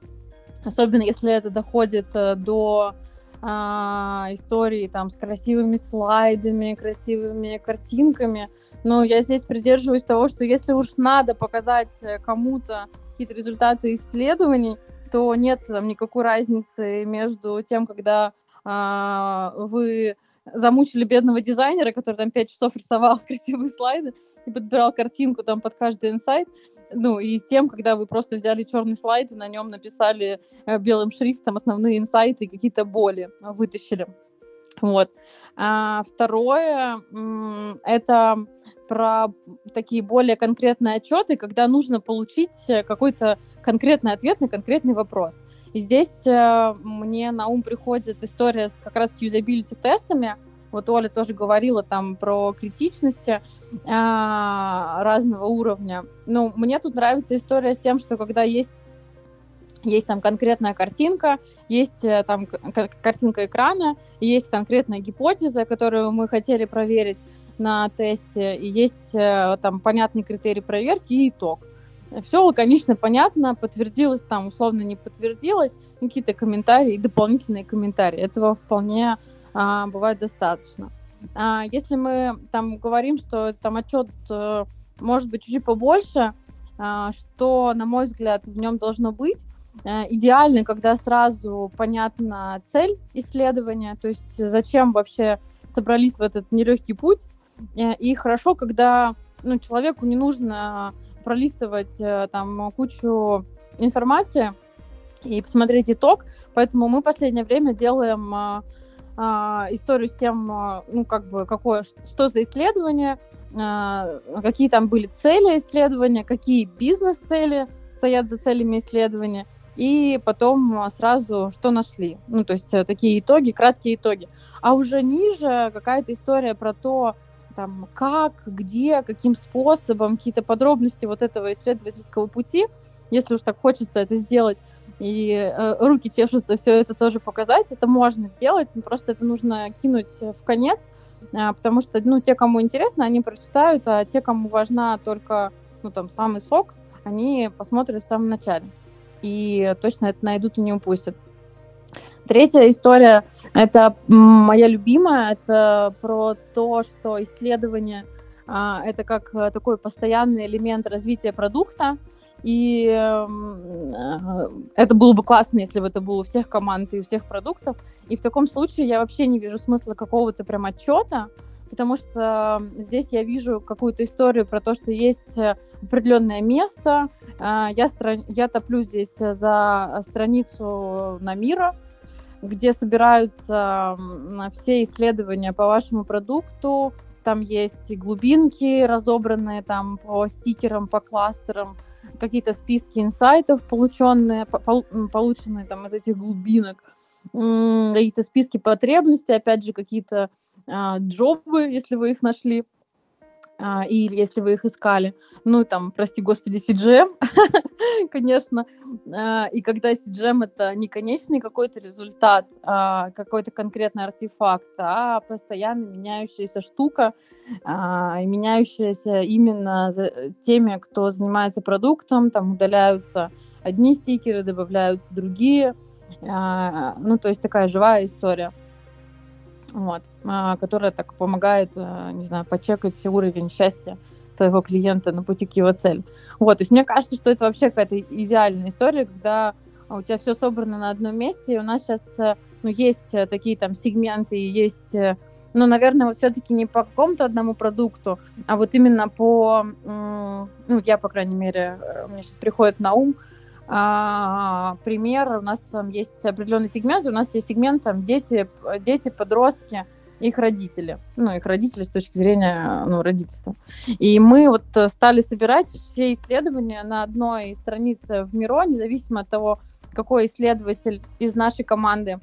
особенно если это доходит э, до а, истории там с красивыми слайдами, красивыми картинками. Но я здесь придерживаюсь того, что если уж надо показать э, кому-то какие-то результаты исследований, то нет там никакой разницы между тем, когда а, вы замучили бедного дизайнера, который там пять часов рисовал <laughs> красивые слайды и подбирал картинку там под каждый инсайт, ну, и тем, когда вы просто взяли черный слайд и на нем написали э, белым шрифтом основные инсайты и какие-то боли вытащили. Вот. А второе, это про такие более конкретные отчеты, когда нужно получить э, какой-то конкретный ответ на конкретный вопрос. И здесь э, мне на ум приходит история с как раз с юзабилити-тестами, вот Оля тоже говорила там про критичности а, разного уровня. Ну, мне тут нравится история с тем, что когда есть есть там конкретная картинка, есть э, там картинка экрана, есть конкретная гипотеза, которую мы хотели проверить на тесте, и есть э, там понятный критерий проверки и итог. Все лаконично, понятно, подтвердилось там, условно не подтвердилось, какие-то комментарии, дополнительные комментарии. Этого вполне а, бывает достаточно. А, если мы там говорим, что там отчет а, может быть чуть-чуть побольше, а, что, на мой взгляд, в нем должно быть, а, идеально, когда сразу понятна цель исследования, то есть зачем вообще собрались в этот нелегкий путь, э, и хорошо, когда ну, человеку не нужно пролистывать э, там кучу информации и посмотреть итог, поэтому мы в последнее время делаем историю с тем, а, ну, как бы, какое, что за исследование, а, какие там были цели исследования, какие бизнес-цели стоят за целями исследования. и потом сразу что нашли. Ну, то есть такие итоги, краткие итоги. А уже ниже какая-то история про то, там, как, где, каким способом, какие-то подробности вот этого исследовательского пути, если уж так хочется это сделать, и э, руки чешутся все это тоже показать, это можно сделать, просто это нужно кинуть в конец, э, потому что, ну, те, кому интересно, они прочитают, а те, кому важна только, ну, там, самый сок, они посмотрят в самом начале. И точно это найдут и не упустят. Третья история, это моя любимая, это про то, что исследование а, это как э, такой постоянный элемент развития продукта, и э, это было бы классно, если бы это было у всех команд и у всех продуктов. И в таком случае я вообще не вижу смысла какого-то прям отчета, потому что здесь я вижу какую-то историю про то, что есть э, определенное место. Э, я, стран... я топлю здесь за страницу на мира, где собираются все исследования по вашему продукту. Там есть глубинки разобранные там по стикерам, по кластерам, какие-то списки инсайтов, полученные, полученные там из этих глубинок, какие-то списки потребностей, опять же, какие-то а, джобы, если вы их нашли, или если вы их искали. Ну, там, прости господи, CGM, <laughs> конечно. А, и когда CGM — это не конечный какой-то результат, а какой-то конкретный артефакт, а постоянно меняющаяся штука, а, меняющаяся именно теми, кто занимается продуктом, там удаляются одни стикеры, добавляются другие. А, ну, то есть такая живая история вот, а, которая так помогает, а, не знаю, почекать уровень счастья твоего клиента на пути к его цели. Вот, то есть мне кажется, что это вообще какая-то идеальная история, когда у тебя все собрано на одном месте, и у нас сейчас э, ну, есть э, такие там сегменты, есть, э, ну, наверное, вот все-таки не по какому-то одному продукту, а вот именно по, ну, я, по крайней мере, мне сейчас приходит на ум, пример, у нас там есть определенный сегмент, у нас есть сегмент там дети, дети, подростки, их родители, ну, их родители с точки зрения, ну, родительства. И мы вот стали собирать все исследования на одной странице в Миро, независимо от того, какой исследователь из нашей команды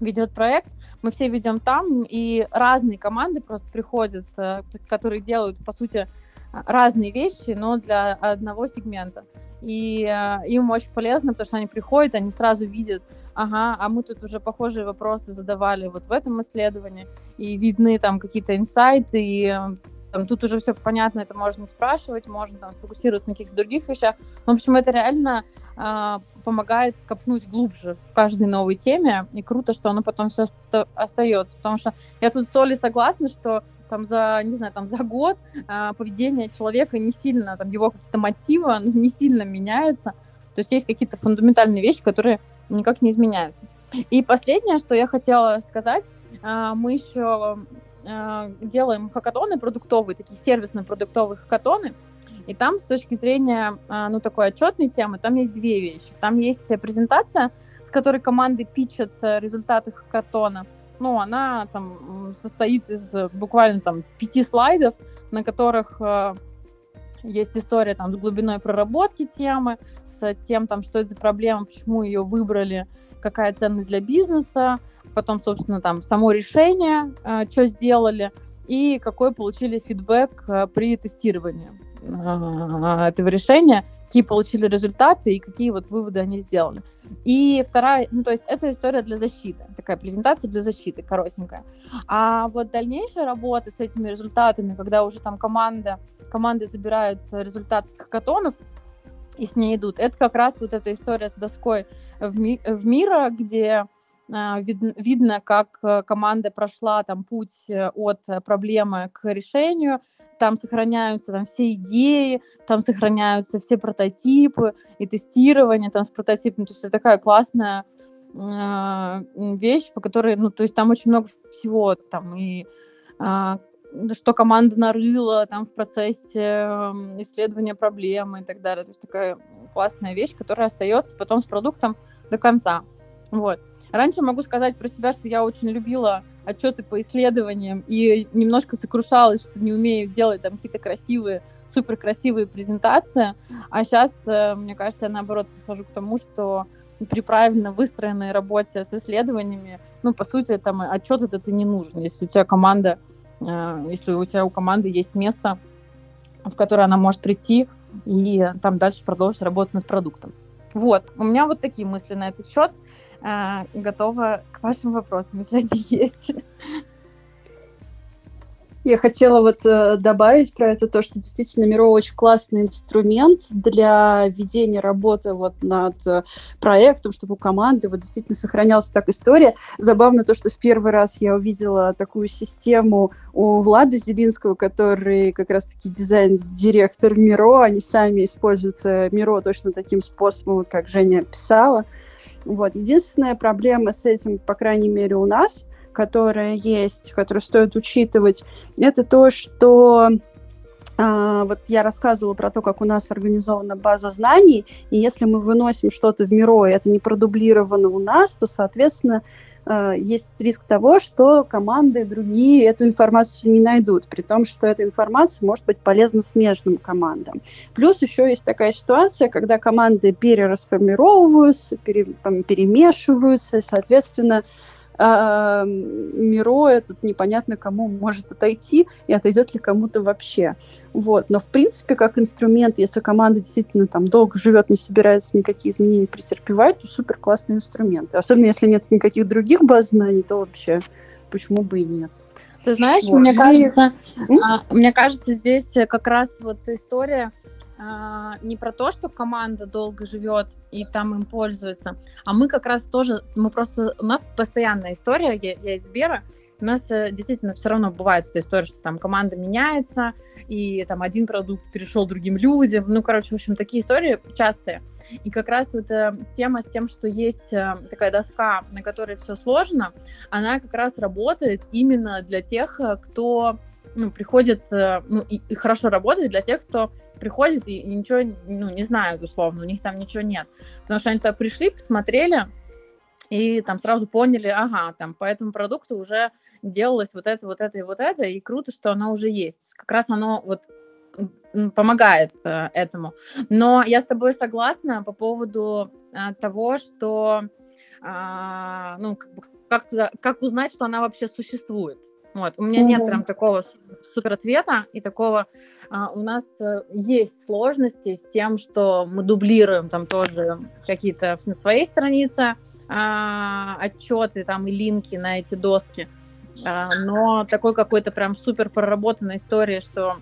ведет проект, мы все ведем там, и разные команды просто приходят, э, которые делают, по сути, разные вещи, но для одного сегмента. И э, им очень полезно, потому что они приходят, они сразу видят, ага, а мы тут уже похожие вопросы задавали вот в этом исследовании, и видны там какие-то инсайты, и э, там, тут уже все понятно, это можно спрашивать, можно там сфокусироваться на каких-то других вещах. В общем, это реально э, помогает копнуть глубже в каждой новой теме, и круто, что оно потом все остается, потому что я тут с Олей согласна, что там за, не знаю, там за год э, поведение человека не сильно, там его какие-то мотивы не сильно меняются. То есть есть какие-то фундаментальные вещи, которые никак не изменяются. И последнее, что я хотела сказать, э, мы еще э, делаем хакатоны продуктовые, такие сервисные продуктовые хакатоны. И там с точки зрения, э, ну, такой отчетной темы, там есть две вещи. Там есть презентация, с которой команды пичат результаты хакатона – ну, она там состоит из э, буквально там пяти слайдов, на которых э, есть история там с глубиной проработки темы, с тем, там, что это за проблема, почему ее выбрали, какая ценность для бизнеса, потом, собственно, там само решение, э, что сделали, и какой получили фидбэк э, при тестировании э, этого решения, какие получили результаты и какие вот выводы они сделали. И вторая, ну то есть это история для защиты, такая презентация для защиты, коротенькая. А вот дальнейшая работа с этими результатами, когда уже там команда, команды забирают результаты с хакатонов, и с ней идут. Это как раз вот эта история с доской в, ми- в мира, где вид, видно, как э, команда прошла там путь э, от проблемы к решению, там сохраняются там все идеи, там сохраняются все прототипы и тестирование там с прототипами, то есть это такая классная э, вещь, по которой, ну, то есть там очень много всего, там и э, что команда нарыла там в процессе эм, исследования проблемы и так далее, то есть такая классная вещь, которая остается потом с продуктом до конца, вот. Раньше могу сказать про себя, что я очень любила отчеты по исследованиям и немножко сокрушалась, что не умею делать там какие-то красивые, супер красивые презентации. А сейчас, э, мне кажется, я наоборот прихожу к тому, что при правильно выстроенной работе с исследованиями, ну, по сути, там отчет это ты не нужен, если у тебя команда, э, если у тебя у команды есть место, в которое она может прийти и там дальше продолжить работать над продуктом. Вот, у меня вот такие мысли на этот счет. Э, готова к вашим вопросам, если они есть. Я хотела вот э, добавить про это то, что действительно Миро очень классный инструмент для ведения работы вот над э, проектом, чтобы у команды вот действительно сохранялась так история. Забавно то, что в первый раз я увидела такую систему у Влада Зелинского, который как раз-таки дизайн-директор Миро, они сами используют э, Миро точно таким способом, вот как Женя писала. Вот. Единственная проблема с этим, по крайней мере, у нас – которая есть, которую стоит учитывать, это то, что а, вот я рассказывала про то, как у нас организована база знаний, и если мы выносим что-то в Миро, и это не продублировано у нас, то, соответственно, а, есть риск того, что команды другие эту информацию не найдут, при том, что эта информация может быть полезна смежным командам. Плюс еще есть такая ситуация, когда команды перерасформировываются, пере, там, перемешиваются, и, соответственно, а, Миро этот непонятно кому может отойти и отойдет ли кому-то вообще. Вот. Но, в принципе, как инструмент, если команда действительно там долго живет, не собирается никакие изменения претерпевать, то супер классный инструмент. Особенно если нет никаких других баз знаний, то вообще почему бы и нет. Ты знаешь, вот. мне кажется, а, мне кажется, здесь как раз вот история не про то, что команда долго живет и там им пользуется, а мы как раз тоже, мы просто, у нас постоянная история, я, я из Сбера, у нас э, действительно все равно бывает эта история, что там команда меняется, и там один продукт перешел другим людям, ну, короче, в общем, такие истории частые. И как раз вот э, тема с тем, что есть э, такая доска, на которой все сложно, она как раз работает именно для тех, э, кто ну, приходит, э, ну, и, и хорошо работает для тех, кто приходит и, и ничего, ну, не знают, условно, у них там ничего нет. Потому что они туда пришли, посмотрели, и там сразу поняли, ага, там по этому продукту уже делалось вот это, вот это и вот это, и круто, что оно уже есть. Как раз оно вот помогает э, этому. Но я с тобой согласна по поводу э, того, что э, ну, как, как, как узнать, что она вообще существует. Вот. У меня нет прям такого супер ответа и такого. А, у нас а, есть сложности с тем, что мы дублируем там тоже какие-то на своей странице а, отчеты там и линки на эти доски. А, но такой какой-то прям супер проработанной истории, что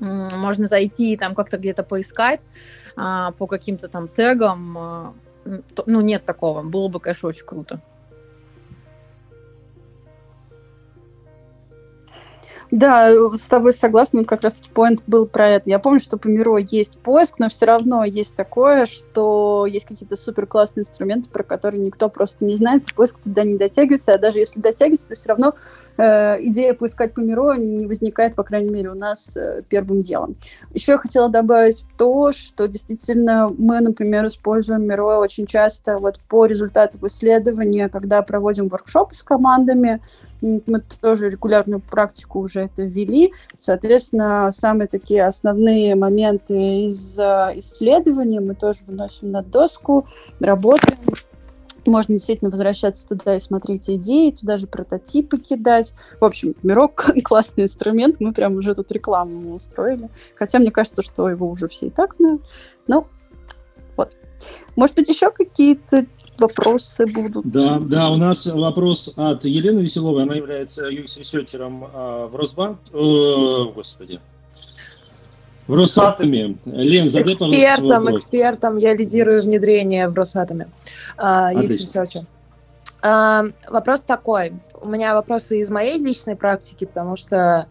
м, можно зайти и там как-то где-то поискать а, по каким-то там тегам. А, то, ну, нет такого. Было бы, конечно, очень круто. Да, с тобой согласна, как раз-таки поинт был про это. Я помню, что по Миро есть поиск, но все равно есть такое, что есть какие-то супер классные инструменты, про которые никто просто не знает, и поиск туда не дотягивается, а даже если дотягивается, то все равно э, идея поискать по Миро не возникает, по крайней мере, у нас э, первым делом. Еще я хотела добавить то, что действительно мы, например, используем Миро очень часто вот по результатам исследования, когда проводим воркшопы с командами, мы тоже регулярную практику уже это ввели. Соответственно, самые такие основные моменты из э, исследований мы тоже выносим на доску, работаем. Можно действительно возвращаться туда и смотреть идеи, туда же прототипы кидать. В общем, Miro <laughs> классный инструмент, мы прям уже тут рекламу устроили. Хотя мне кажется, что его уже все и так знают. Ну, вот. Может быть, еще какие-то вопросы будут. Да, да, у нас вопрос от Елены Веселовой. Она является UX researcher ом а, в Росбанк. О, господи. В Росатоме. Лен, задай, экспертом. Экспертом, я лидирую внедрение в Росатоме. UX researcher. А, вопрос такой. У меня вопросы из моей личной практики, потому что а,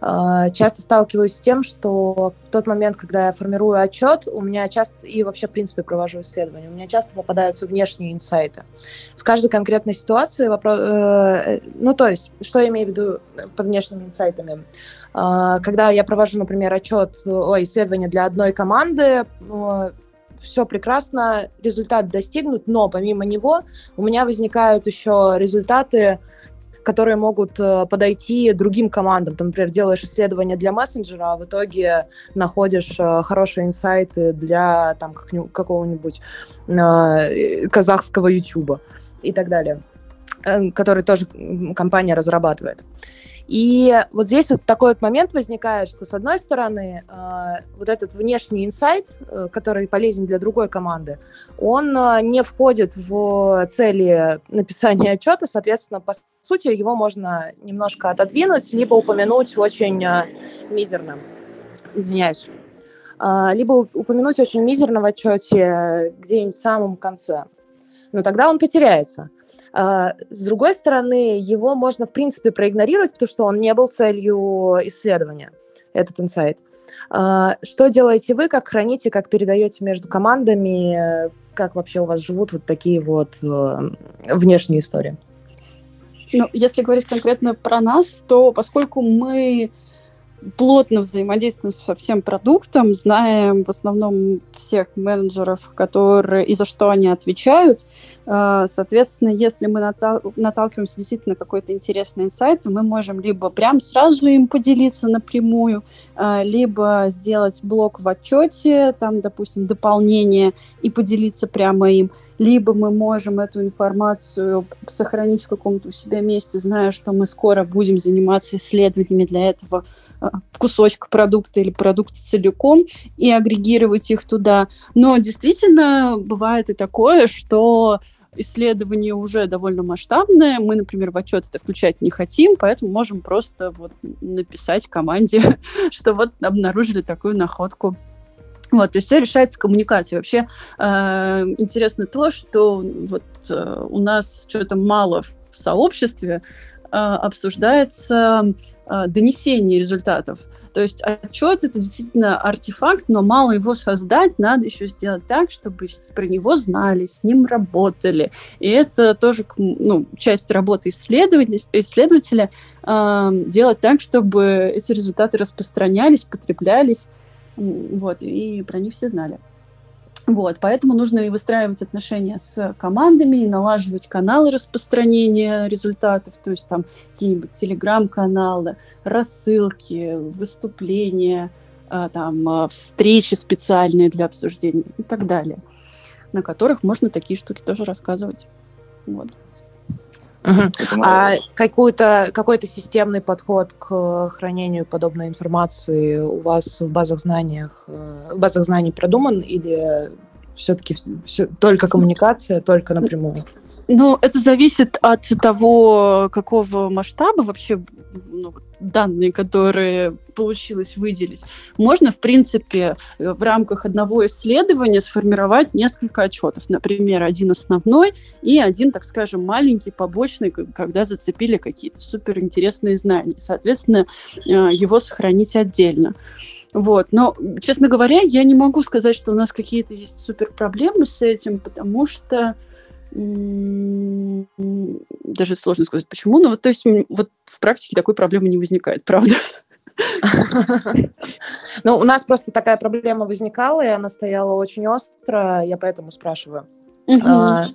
часто сталкиваюсь с тем, что в тот момент, когда я формирую отчет, у меня часто, и вообще, в принципе, провожу исследования, у меня часто попадаются внешние инсайты. В каждой конкретной ситуации вопрос... Э, ну, то есть, что я имею в виду под внешними инсайтами? Э, когда я провожу, например, отчет, о, исследование для одной команды, э, все прекрасно, результат достигнут, но помимо него у меня возникают еще результаты которые могут э, подойти другим командам. Ты, например, делаешь исследование для мессенджера, а в итоге находишь э, хорошие инсайты для там, какого-нибудь э, казахского ютуба и так далее, который тоже компания разрабатывает. И вот здесь вот такой вот момент возникает, что с одной стороны э, вот этот внешний инсайт, э, который полезен для другой команды, он э, не входит в цели написания отчета, соответственно, по сути его можно немножко отодвинуть, либо упомянуть очень мизерно. Извиняюсь. Либо упомянуть очень мизерно в отчете где-нибудь в самом конце. Но тогда он потеряется. А, с другой стороны, его можно, в принципе, проигнорировать, потому что он не был целью исследования, этот инсайт. А, что делаете вы, как храните, как передаете между командами, как вообще у вас живут вот такие вот э, внешние истории? Ну, если говорить конкретно про нас, то поскольку мы плотно взаимодействуем со всем продуктом, знаем в основном всех менеджеров, которые и за что они отвечают. А, соответственно, если мы натал- наталкиваемся действительно на какой-то интересный инсайт, мы можем либо прям сразу им поделиться напрямую, а, либо сделать блок в отчете, там, допустим, дополнение и поделиться прямо им, либо мы можем эту информацию сохранить в каком-то у себя месте, зная, что мы скоро будем заниматься исследованиями для этого а, кусочка продукта или продукта целиком и агрегировать их туда. Но действительно бывает и такое, что исследование уже довольно масштабное. Мы, например, в отчет это включать не хотим, поэтому можем просто вот написать команде, <laughs> что вот обнаружили такую находку. Вот, то есть все решается коммуникацией. Вообще э, интересно то, что вот э, у нас что-то мало в сообществе э, обсуждается э, донесение результатов. То есть отчет это действительно артефакт, но мало его создать, надо еще сделать так, чтобы про него знали, с ним работали. И это тоже ну, часть работы исследователя, исследователя э, делать так, чтобы эти результаты распространялись, потреблялись, вот, и про них все знали. Вот, поэтому нужно и выстраивать отношения с командами, и налаживать каналы распространения результатов, то есть там какие-нибудь телеграм-каналы, рассылки, выступления, а, там а, встречи специальные для обсуждения и так далее, на которых можно такие штуки тоже рассказывать. Вот. Угу. А какой-то какой-то системный подход к хранению подобной информации у вас в базах знаниях, э, в базах знаний продуман или все-таки все, только коммуникация, только напрямую? Ну, это зависит от того, какого масштаба вообще ну, данные, которые получилось выделить. Можно, в принципе, в рамках одного исследования сформировать несколько отчетов. Например, один основной и один, так скажем, маленький, побочный, когда зацепили какие-то суперинтересные знания. Соответственно, э, его сохранить отдельно. Вот. Но, честно говоря, я не могу сказать, что у нас какие-то есть супер проблемы с этим, потому что даже сложно сказать, почему, но вот, то есть, вот в практике такой проблемы не возникает, <laughs> правда. <laughs> Ну, у нас просто такая проблема возникала, и она стояла очень остро, я поэтому спрашиваю. А,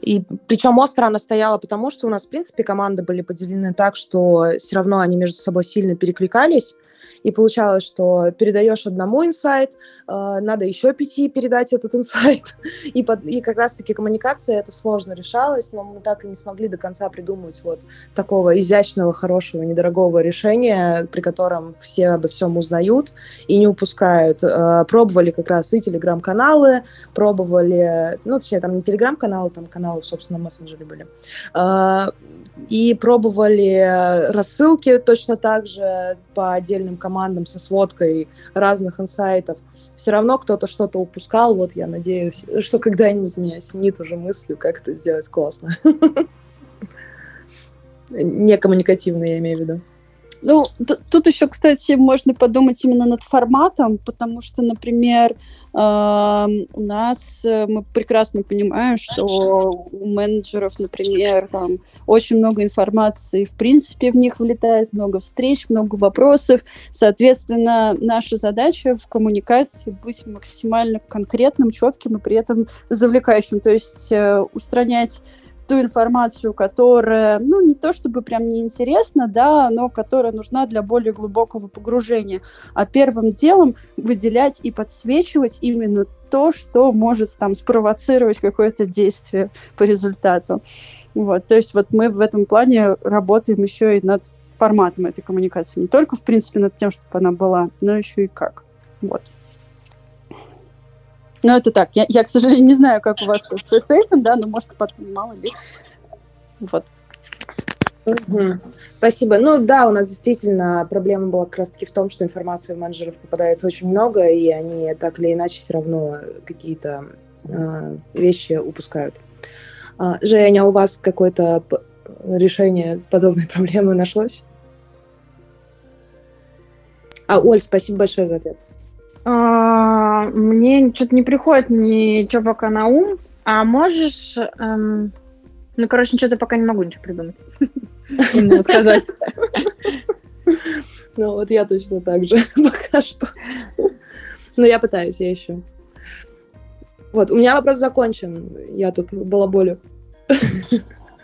и причем остро она стояла потому, что у нас, в принципе, команды были поделены так, что все равно они между собой сильно перекликались, и получалось, что передаешь одному инсайт, э, надо еще пяти передать этот инсайт, <laughs> и, под, и как раз-таки коммуникация это сложно решалась, но мы так и не смогли до конца придумать вот такого изящного, хорошего, недорогого решения, при котором все обо всем узнают и не упускают. Э, пробовали как раз и телеграм-каналы, пробовали, ну, точнее, там не телеграм-каналы, там каналы, собственно, мессенджеры были, э, и пробовали рассылки точно так же по отдельным командам со сводкой разных инсайтов. Все равно кто-то что-то упускал. Вот я надеюсь, что когда-нибудь меня осенит уже мыслью, как это сделать классно. <laughs> Не коммуникативно, я имею в виду. Ну, тут еще, кстати, можно подумать именно над форматом, потому что, например, э, у нас э, мы прекрасно понимаем, что у менеджеров, например, там очень много информации, в принципе, в них влетает много встреч, много вопросов. Соответственно, наша задача в коммуникации быть максимально конкретным, четким и при этом завлекающим, то есть э, устранять ту информацию, которая, ну, не то чтобы прям неинтересна, да, но которая нужна для более глубокого погружения. А первым делом выделять и подсвечивать именно то, что может там спровоцировать какое-то действие по результату. Вот, то есть вот мы в этом плане работаем еще и над форматом этой коммуникации. Не только, в принципе, над тем, чтобы она была, но еще и как. Вот. Но это так. Я, я, к сожалению, не знаю, как у вас с, с этим, да, но может потом, мало ли. Вот. Угу. Спасибо. Ну да, у нас действительно проблема была как раз-таки в том, что информации в менеджеров попадает очень много, и они так или иначе все равно какие-то э, вещи упускают. А, Женя, у вас какое-то решение подобной <laughs> проблемы нашлось? А, Оль, спасибо большое за ответ. А, мне что-то не приходит ничего пока на ум. А можешь... Эм... Ну, короче, ничего то пока не могу ничего придумать. <laughs> сказать. Ну, вот я точно так же <laughs> пока что. Но я пытаюсь, я ищу. Вот, у меня вопрос закончен. Я тут балаболю.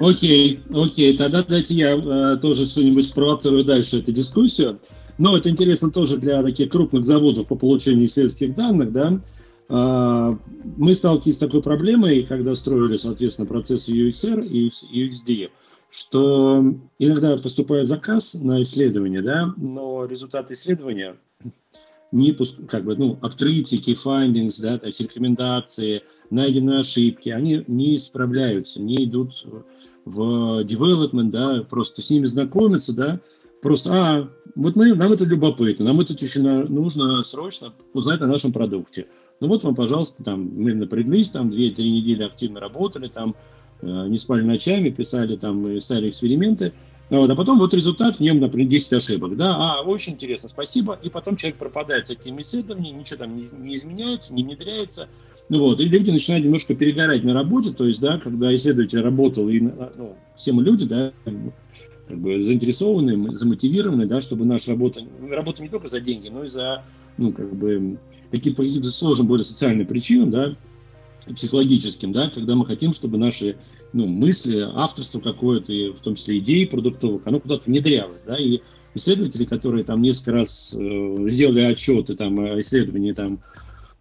Окей, окей, тогда дайте я э, тоже что-нибудь спровоцирую дальше эту дискуссию. Но это интересно тоже для таких крупных заводов по получению исследовательских данных, да. А, мы сталкивались с такой проблемой, когда строили, соответственно, процессы UXR и UXD, что иногда поступает заказ на исследование, да, но результаты исследования не как бы, ну, открытие, key findings, да, то есть рекомендации, найденные ошибки, они не исправляются, не идут в development, да, просто с ними знакомиться, да, Просто, а, вот мы, нам это любопытно, нам это очень нужно срочно узнать о нашем продукте. Ну вот вам, пожалуйста, там, мы напряглись, там, 2-3 недели активно работали, там, э, не спали ночами, писали там, и ставили эксперименты. Ну, вот, а потом вот результат, в нем, например, 10 ошибок, да, а, очень интересно, спасибо, и потом человек пропадает с этими исследованиями, ничего там не, не изменяется, не внедряется, ну вот, и люди начинают немножко перегорать на работе, то есть, да, когда исследователь работал, и, ну, все мы люди, да, как бы заинтересованы, замотивированы, да, чтобы наша работа, работа не только за деньги, но и за, ну, как бы, какие-то сложным более социальным причинам, да, психологическим, да, когда мы хотим, чтобы наши ну, мысли, авторство какое-то, в том числе идеи продуктовых, оно куда-то внедрялось, да, и исследователи, которые там несколько раз э, сделали отчеты, там, исследования там,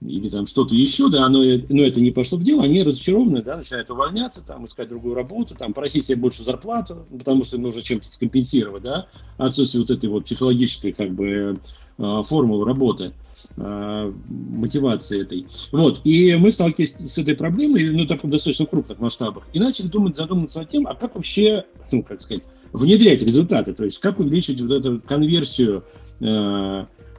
или там что-то еще, да, но, но это не пошло в дело, они разочарованы, да, начинают увольняться, там, искать другую работу, там, просить себе больше зарплату, потому что нужно чем-то скомпенсировать, да, отсутствие вот этой вот психологической, как бы, а, формулы работы, а, мотивации этой. Вот, и мы сталкивались с этой проблемой, ну, так в достаточно крупных масштабах, и начали думать, задуматься над тем, а как вообще, ну, как сказать, внедрять результаты, то есть как увеличить вот эту конверсию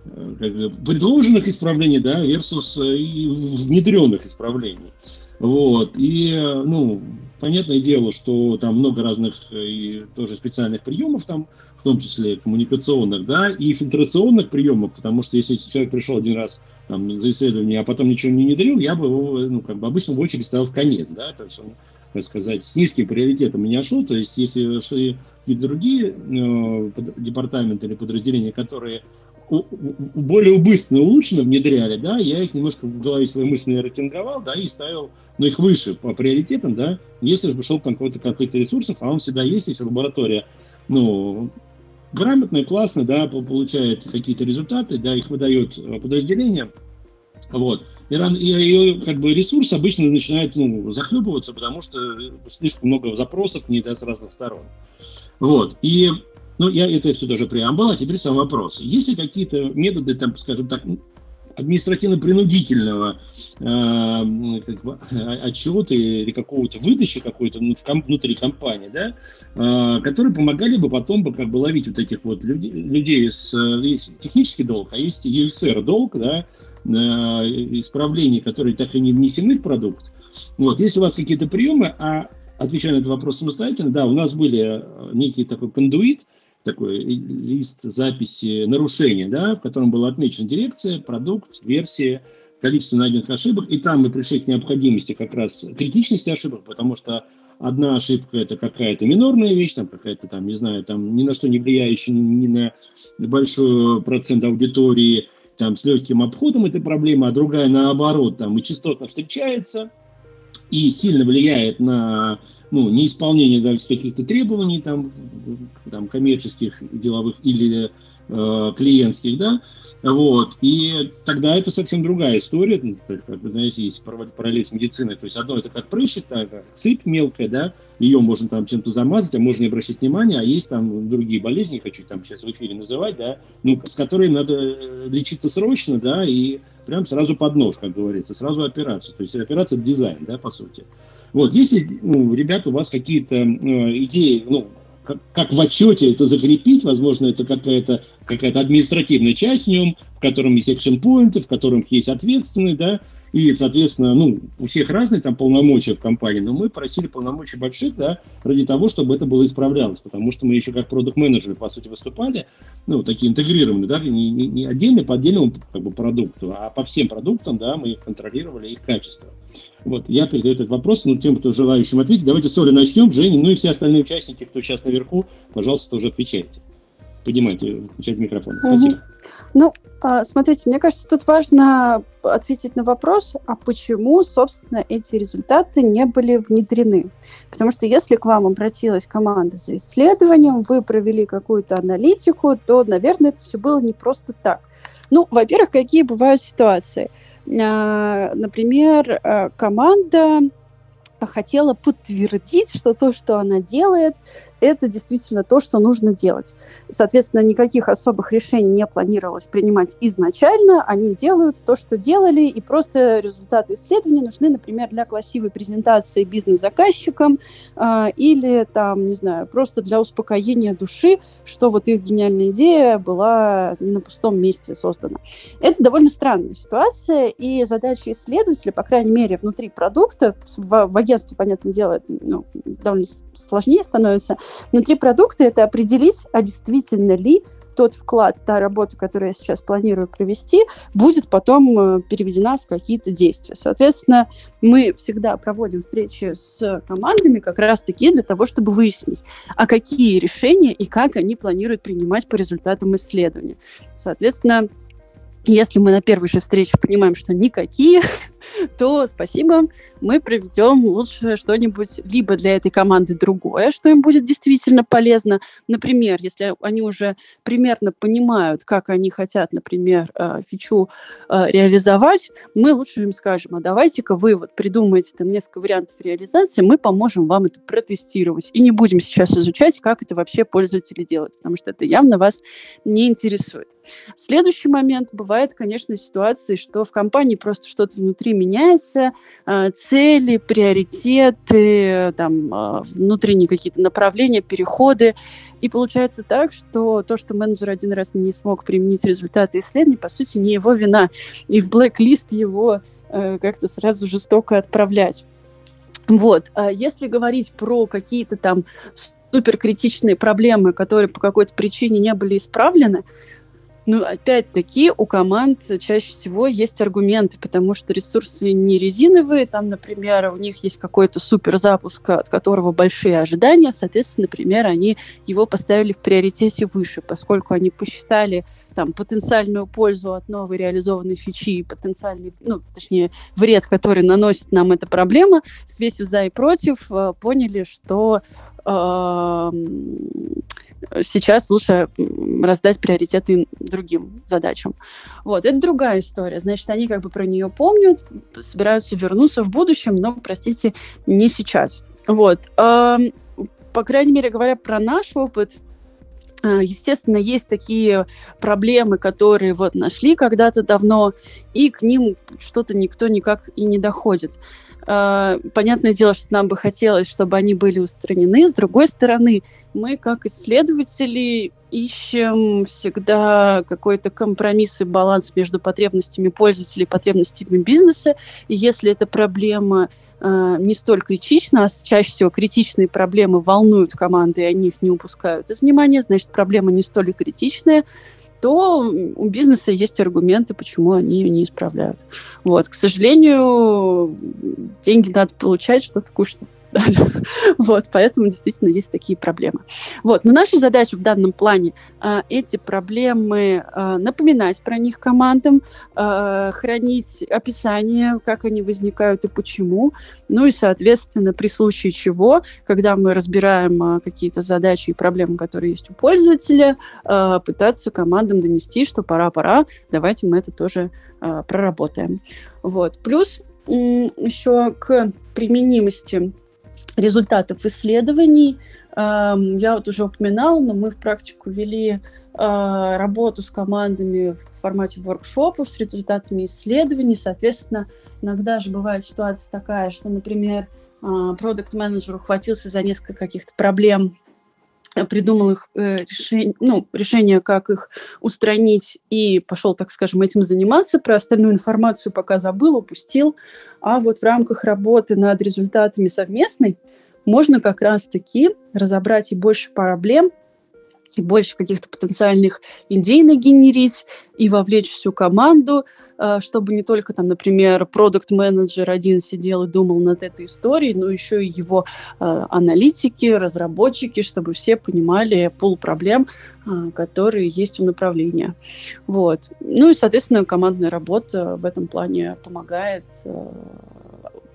а, предложенных исправлений, да, versus э, внедренных исправлений. Вот. И, ну, понятное дело, что там много разных э, и тоже специальных приемов там, в том числе коммуникационных, да, и фильтрационных приемов, потому что если человек пришел один раз там, за исследование, а потом ничего не внедрил, я бы ну, как бы обычно в очередь ставил в конец, да, то есть он, так сказать, с низким приоритетом меня шел, то есть если шли и другие э, департаменты или подразделения, которые более убыстно, улучшенно внедряли, да, я их немножко в голове своей мысли рейтинговал, да, и ставил, ну, их выше по приоритетам, да, если же шел там какой-то конфликт ресурсов, а он всегда есть, если лаборатория, ну, грамотная, классная, да, получает какие-то результаты, да, их выдает э, подразделение, вот, и, и, и как бы ресурс обычно начинает, ну, захлебываться, потому что слишком много запросов не да, с разных сторон. Вот, и ну, я это все даже преамбула, а теперь сам вопрос. Есть ли какие-то методы, там, скажем так, административно-принудительного э, как бы, отчета или какого-то выдачи какой-то внутри компании, да, э, которые помогали бы потом бы как бы ловить вот этих вот людей, людей с есть технический долг, а есть UXR долг, да, э, исправлений, которые так и не внесены в продукт. Вот, если у вас какие-то приемы, а отвечая на этот вопрос самостоятельно, да, у нас были некий такой кондуит, такой лист записи нарушения, да, в котором была отмечена дирекция, продукт, версия, количество найденных ошибок, и там мы пришли к необходимости как раз критичности ошибок, потому что одна ошибка это какая-то минорная вещь, там какая-то там, не знаю, там ни на что не влияющая, ни на большой процент аудитории, там с легким обходом этой проблемы, а другая наоборот, там и частотно встречается, и сильно влияет на ну, неисполнение да, каких-то требований там, там коммерческих, деловых или э, клиентских, да, вот, и тогда это совсем другая история, ну, как, как, знаете, есть параллель с медициной, то есть одно это как прыщик, так, сыпь мелкая, да, ее можно там чем-то замазать, а можно не обращать внимания, а есть там другие болезни, хочу там сейчас в эфире называть, да, ну, с которыми надо э, лечиться срочно, да, и прям сразу под нож, как говорится, сразу операцию, то есть операция дизайн, да, по сути. Вот, если, ну, ребята, у вас какие-то э, идеи, ну, как, как в отчете это закрепить, возможно, это какая-то какая административная часть в нем, в котором есть экшен поинты, в котором есть ответственный, да, и, соответственно, ну, у всех разные там полномочия в компании, но мы просили полномочий больших, да, ради того, чтобы это было исправлялось, потому что мы еще как продукт менеджеры по сути, выступали, ну, такие интегрированные, да, не, не, не отдельно по отдельному как бы, продукту, а по всем продуктам, да, мы контролировали их качество. Вот, я передаю этот вопрос, ну, тем, кто желающим ответить. Давайте с Оли начнем, Женя, ну и все остальные участники, кто сейчас наверху, пожалуйста, тоже отвечайте. Поднимайте, включайте микрофон. Спасибо. Ну, а, смотрите, мне кажется, тут важно ответить на вопрос, а почему, собственно, эти результаты не были внедрены. Потому что если к вам обратилась команда за исследованием, вы провели какую-то аналитику, то, наверное, это все было не просто так. Ну, во-первых, какие бывают ситуации? А, например, а, команда хотела подтвердить, что то, что она делает, это действительно то, что нужно делать. Соответственно, никаких особых решений не планировалось принимать изначально. Они делают то, что делали, и просто результаты исследований нужны, например, для красивой презентации бизнес-заказчикам э, или, там, не знаю, просто для успокоения души, что вот их гениальная идея была не на пустом месте создана. Это довольно странная ситуация, и задача исследователя, по крайней мере, внутри продукта, в, в агентстве, понятное дело, это ну, довольно сложнее становится, Внутри продукта это определить, а действительно ли тот вклад, та работа, которую я сейчас планирую провести, будет потом э, переведена в какие-то действия. Соответственно, мы всегда проводим встречи с командами как раз-таки для того, чтобы выяснить, а какие решения и как они планируют принимать по результатам исследования. Соответственно, если мы на первой же встрече понимаем, что никакие, <laughs> то спасибо, мы проведем лучше что-нибудь либо для этой команды другое, что им будет действительно полезно. Например, если они уже примерно понимают, как они хотят, например, э, фичу э, реализовать, мы лучше им скажем, а давайте-ка вы вот придумаете там несколько вариантов реализации, мы поможем вам это протестировать. И не будем сейчас изучать, как это вообще пользователи делают, потому что это явно вас не интересует. Следующий момент бывает, конечно, ситуации, что в компании просто что-то внутри меняется, э, цели, приоритеты, там, э, внутренние какие-то направления, переходы. И получается так, что то, что менеджер один раз не смог применить результаты исследований, по сути, не его вина. И в блэк-лист его э, как-то сразу жестоко отправлять. Вот. А если говорить про какие-то там суперкритичные проблемы, которые по какой-то причине не были исправлены, ну, опять-таки, у команд чаще всего есть аргументы, потому что ресурсы не резиновые, там, например, у них есть какой-то суперзапуск, от которого большие ожидания, соответственно, например, они его поставили в приоритете выше, поскольку они посчитали там потенциальную пользу от новой реализованной фичи и потенциальный, ну, точнее, вред, который наносит нам эта проблема, свесив за и против, э, поняли, что э, сейчас лучше раздать приоритеты другим задачам. Вот, это другая история. Значит, они как бы про нее помнят, собираются вернуться в будущем, но, простите, не сейчас. Вот. По крайней мере, говоря про наш опыт, а, Естественно, есть такие проблемы, которые вот нашли когда-то давно, и к ним что-то никто никак и не доходит. А, понятное дело, что нам бы хотелось, чтобы они были устранены. С другой стороны, мы, как исследователи, ищем всегда какой-то компромисс и баланс между потребностями пользователей и потребностями бизнеса. И если эта проблема э, не столь критична, а чаще всего критичные проблемы волнуют команды, и они их не упускают из внимания, значит, проблема не столь критичная, то у бизнеса есть аргументы, почему они ее не исправляют. Вот, к сожалению, деньги надо получать, что-то кушать <laughs> Вот, поэтому действительно есть такие проблемы. Вот, но наша задача в данном плане а, эти проблемы а, напоминать про них командам, а, хранить описание, как они возникают и почему, ну и, соответственно, при случае чего, когда мы разбираем какие-то задачи и проблемы, которые есть у пользователя, пытаться командам донести, что пора-пора, давайте мы это тоже проработаем. Вот. Плюс еще к применимости результатов исследований. Я вот уже упоминала, но мы в практику вели а, работу с командами в формате воркшопов с результатами исследований. Соответственно, иногда же бывает ситуация такая, что, например, а, продукт-менеджер ухватился за несколько каких-то проблем придумал их э, решение, ну, решение, как их устранить, и пошел, так скажем, этим заниматься. Про остальную информацию пока забыл, упустил. А вот в рамках работы над результатами совместной можно как раз-таки разобрать и больше проблем, и больше каких-то потенциальных идей нагенерить, и вовлечь всю команду, чтобы не только там, например, продукт-менеджер один сидел и думал над этой историей, но еще и его э, аналитики, разработчики, чтобы все понимали пол проблем, э, которые есть у направления. Вот. Ну и, соответственно, командная работа в этом плане помогает,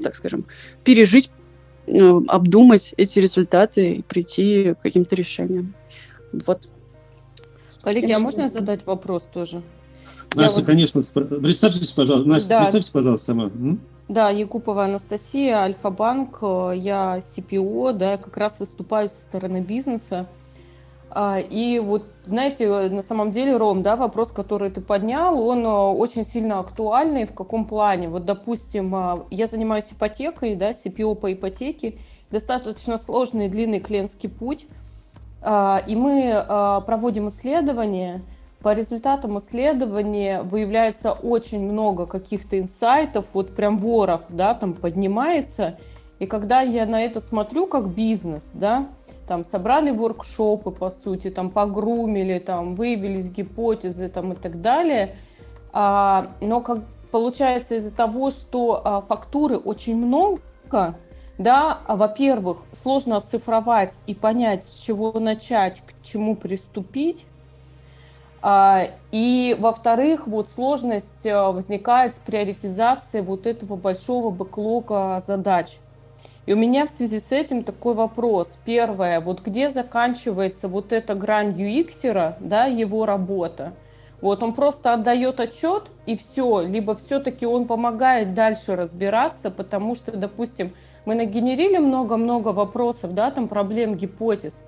так скажем, пережить обдумать эти результаты и прийти к каким-то решениям. Вот. Коллеги, а можно задать вопрос тоже? Настя, вот... конечно, представьтесь, пожалуйста. Настя, да. представьтесь, пожалуйста, сама. Да, Якупова Анастасия, Альфа-банк, я CPO, да, я как раз выступаю со стороны бизнеса. А, и вот, знаете, на самом деле, Ром, да, вопрос, который ты поднял, он э, очень сильно актуальный. В каком плане? Вот, допустим, а, я занимаюсь ипотекой, да, CPO по ипотеке, достаточно сложный и длинный клиентский путь. А, и мы проводим исследования. По результатам исследования выявляется очень много каких-то инсайтов, вот прям ворох, да, там поднимается. И когда я на это смотрю как бизнес, да, там собрали воркшопы, по сути, там погрумили, там выявились гипотезы там, и так далее. А, но как получается из-за того, что а, фактуры очень много, да, а, во-первых, сложно оцифровать и понять, с чего начать, к чему приступить. А, и, во-вторых, вот сложность а, возникает с приоритизацией вот этого большого бэклога задач. И у меня в связи с этим такой вопрос. Первое, вот где заканчивается вот эта грань UX, да, его работа? Вот он просто отдает отчет и все, либо все-таки он помогает дальше разбираться, потому что, допустим, мы нагенерили много-много вопросов, да, там проблем, гипотез.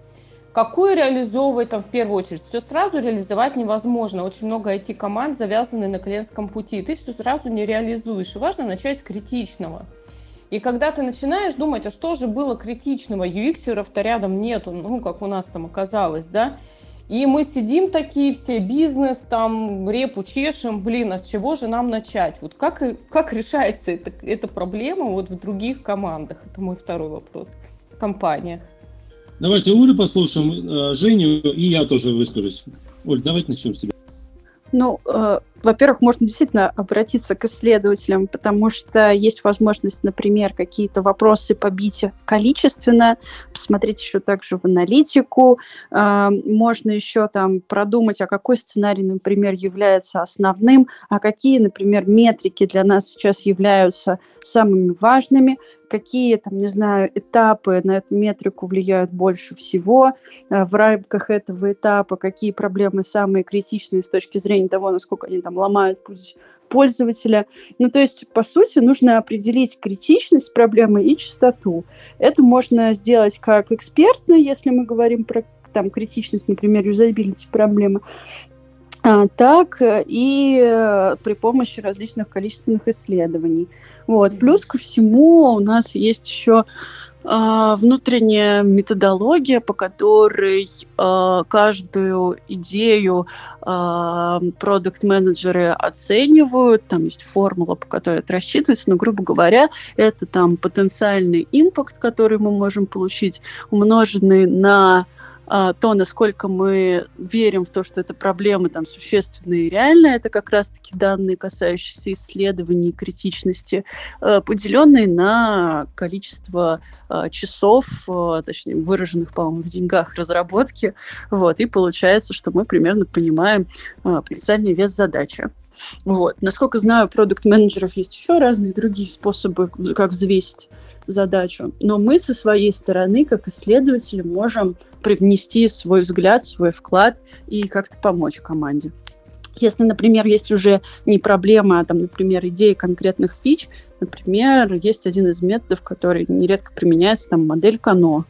Какую реализовывать там в первую очередь? Все сразу реализовать невозможно. Очень много IT-команд завязаны на клиентском пути. Ты все сразу не реализуешь. И важно начать с критичного. И когда ты начинаешь думать, а что же было критичного, UX-еров-то рядом нету, ну, как у нас там оказалось, да, и мы сидим такие все, бизнес, там, репу чешем, блин, а с чего же нам начать? Вот как, как решается эта, эта проблема вот в других командах? Это мой второй вопрос. В компаниях. Давайте Улю послушаем, э, Женю, и я тоже выскажусь. Оль, давайте начнем с тебя. Ну, э, во-первых, можно действительно обратиться к исследователям, потому что есть возможность, например, какие-то вопросы побить количественно, посмотреть еще также в аналитику. Э, можно еще там продумать, а какой сценарий, например, является основным, а какие, например, метрики для нас сейчас являются самыми важными, какие там, не знаю, этапы на эту метрику влияют больше всего, э, в рамках этого этапа какие проблемы самые критичные с точки зрения того, насколько они там ломают путь пользователя. Ну, то есть, по сути, нужно определить критичность проблемы и частоту. Это можно сделать как экспертно, если мы говорим про там, критичность, например, юзабилити проблемы, так и э, при помощи различных количественных исследований. Вот. Плюс ко всему у нас есть еще а, внутренняя методология, по которой а, каждую идею продукт-менеджеры оценивают, там есть формула, по которой это рассчитывается, но, грубо говоря, это там потенциальный импакт, который мы можем получить, умноженный на а, то, насколько мы верим в то, что это проблемы там существенные и реальные, это как раз-таки данные, касающиеся исследований критичности, а, поделенные на количество а, часов, а, точнее, выраженных, по-моему, в деньгах разработки, вот, и получается, что мы примерно понимаем а, потенциальный вес задачи. Вот. Насколько знаю, продукт-менеджеров есть еще разные другие способы, как взвесить задачу. Но мы со своей стороны, как исследователи, можем привнести свой взгляд, свой вклад и как-то помочь команде. Если, например, есть уже не проблема, а там, например, идеи конкретных фич, например, есть один из методов, который нередко применяется, там, модель Кано.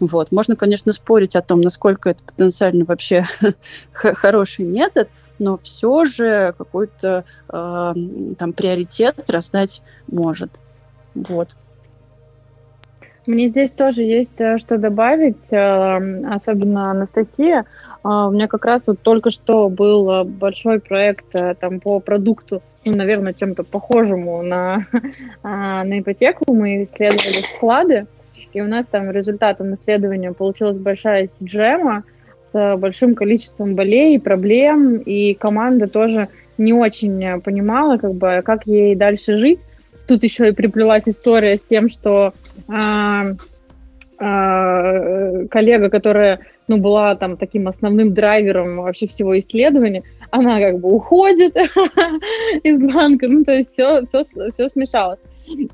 Вот. Можно, конечно, спорить о том, насколько это потенциально вообще <laughs> хороший метод, но все же какой-то э, там приоритет раздать может. Вот. Мне здесь тоже есть э, что добавить, э, особенно Анастасия. А, у меня как раз вот только что был э, большой проект там по продукту, ну, наверное, чем-то похожему на, <laughs> а, на ипотеку. Мы исследовали вклады, и у нас там результатом исследования получилась большая CGM с большим количеством болей, проблем, и команда тоже не очень понимала, как бы, как ей дальше жить. Тут еще и приплелась история с тем, что а, а, коллега, которая ну, была там таким основным драйвером вообще всего исследования, она как бы уходит <laughs> из банка, ну, то есть все, все, все смешалось.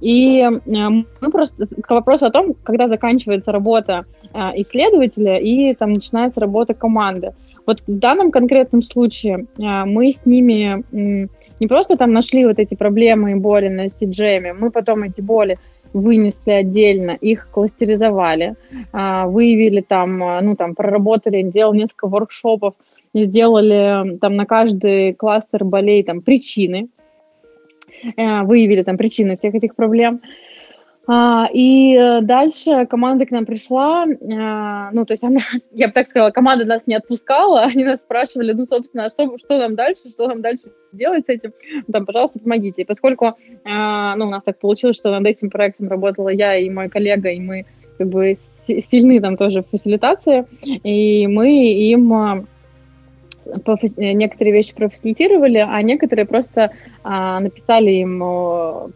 И мы просто к вопросу о том, когда заканчивается работа а, исследователя и там начинается работа команды. Вот в данном конкретном случае а, мы с ними не просто там нашли вот эти проблемы и боли на CGM, мы потом эти боли вынесли отдельно, их кластеризовали, а, выявили там, а, ну там проработали, делал несколько воркшопов, сделали там на каждый кластер болей там причины, э, выявили там причины всех этих проблем. А, и э, дальше команда к нам пришла, а, ну, то есть она, <laughs> я бы так сказала, команда нас не отпускала, <laughs> они нас спрашивали, ну, собственно, что, что нам дальше, что нам дальше делать с этим, там, пожалуйста, помогите. И поскольку, а, ну, у нас так получилось, что над этим проектом работала я и мой коллега, и мы как бы сильны там тоже в фасилитации, и мы им некоторые вещи профасилитировали, а некоторые просто а, написали им,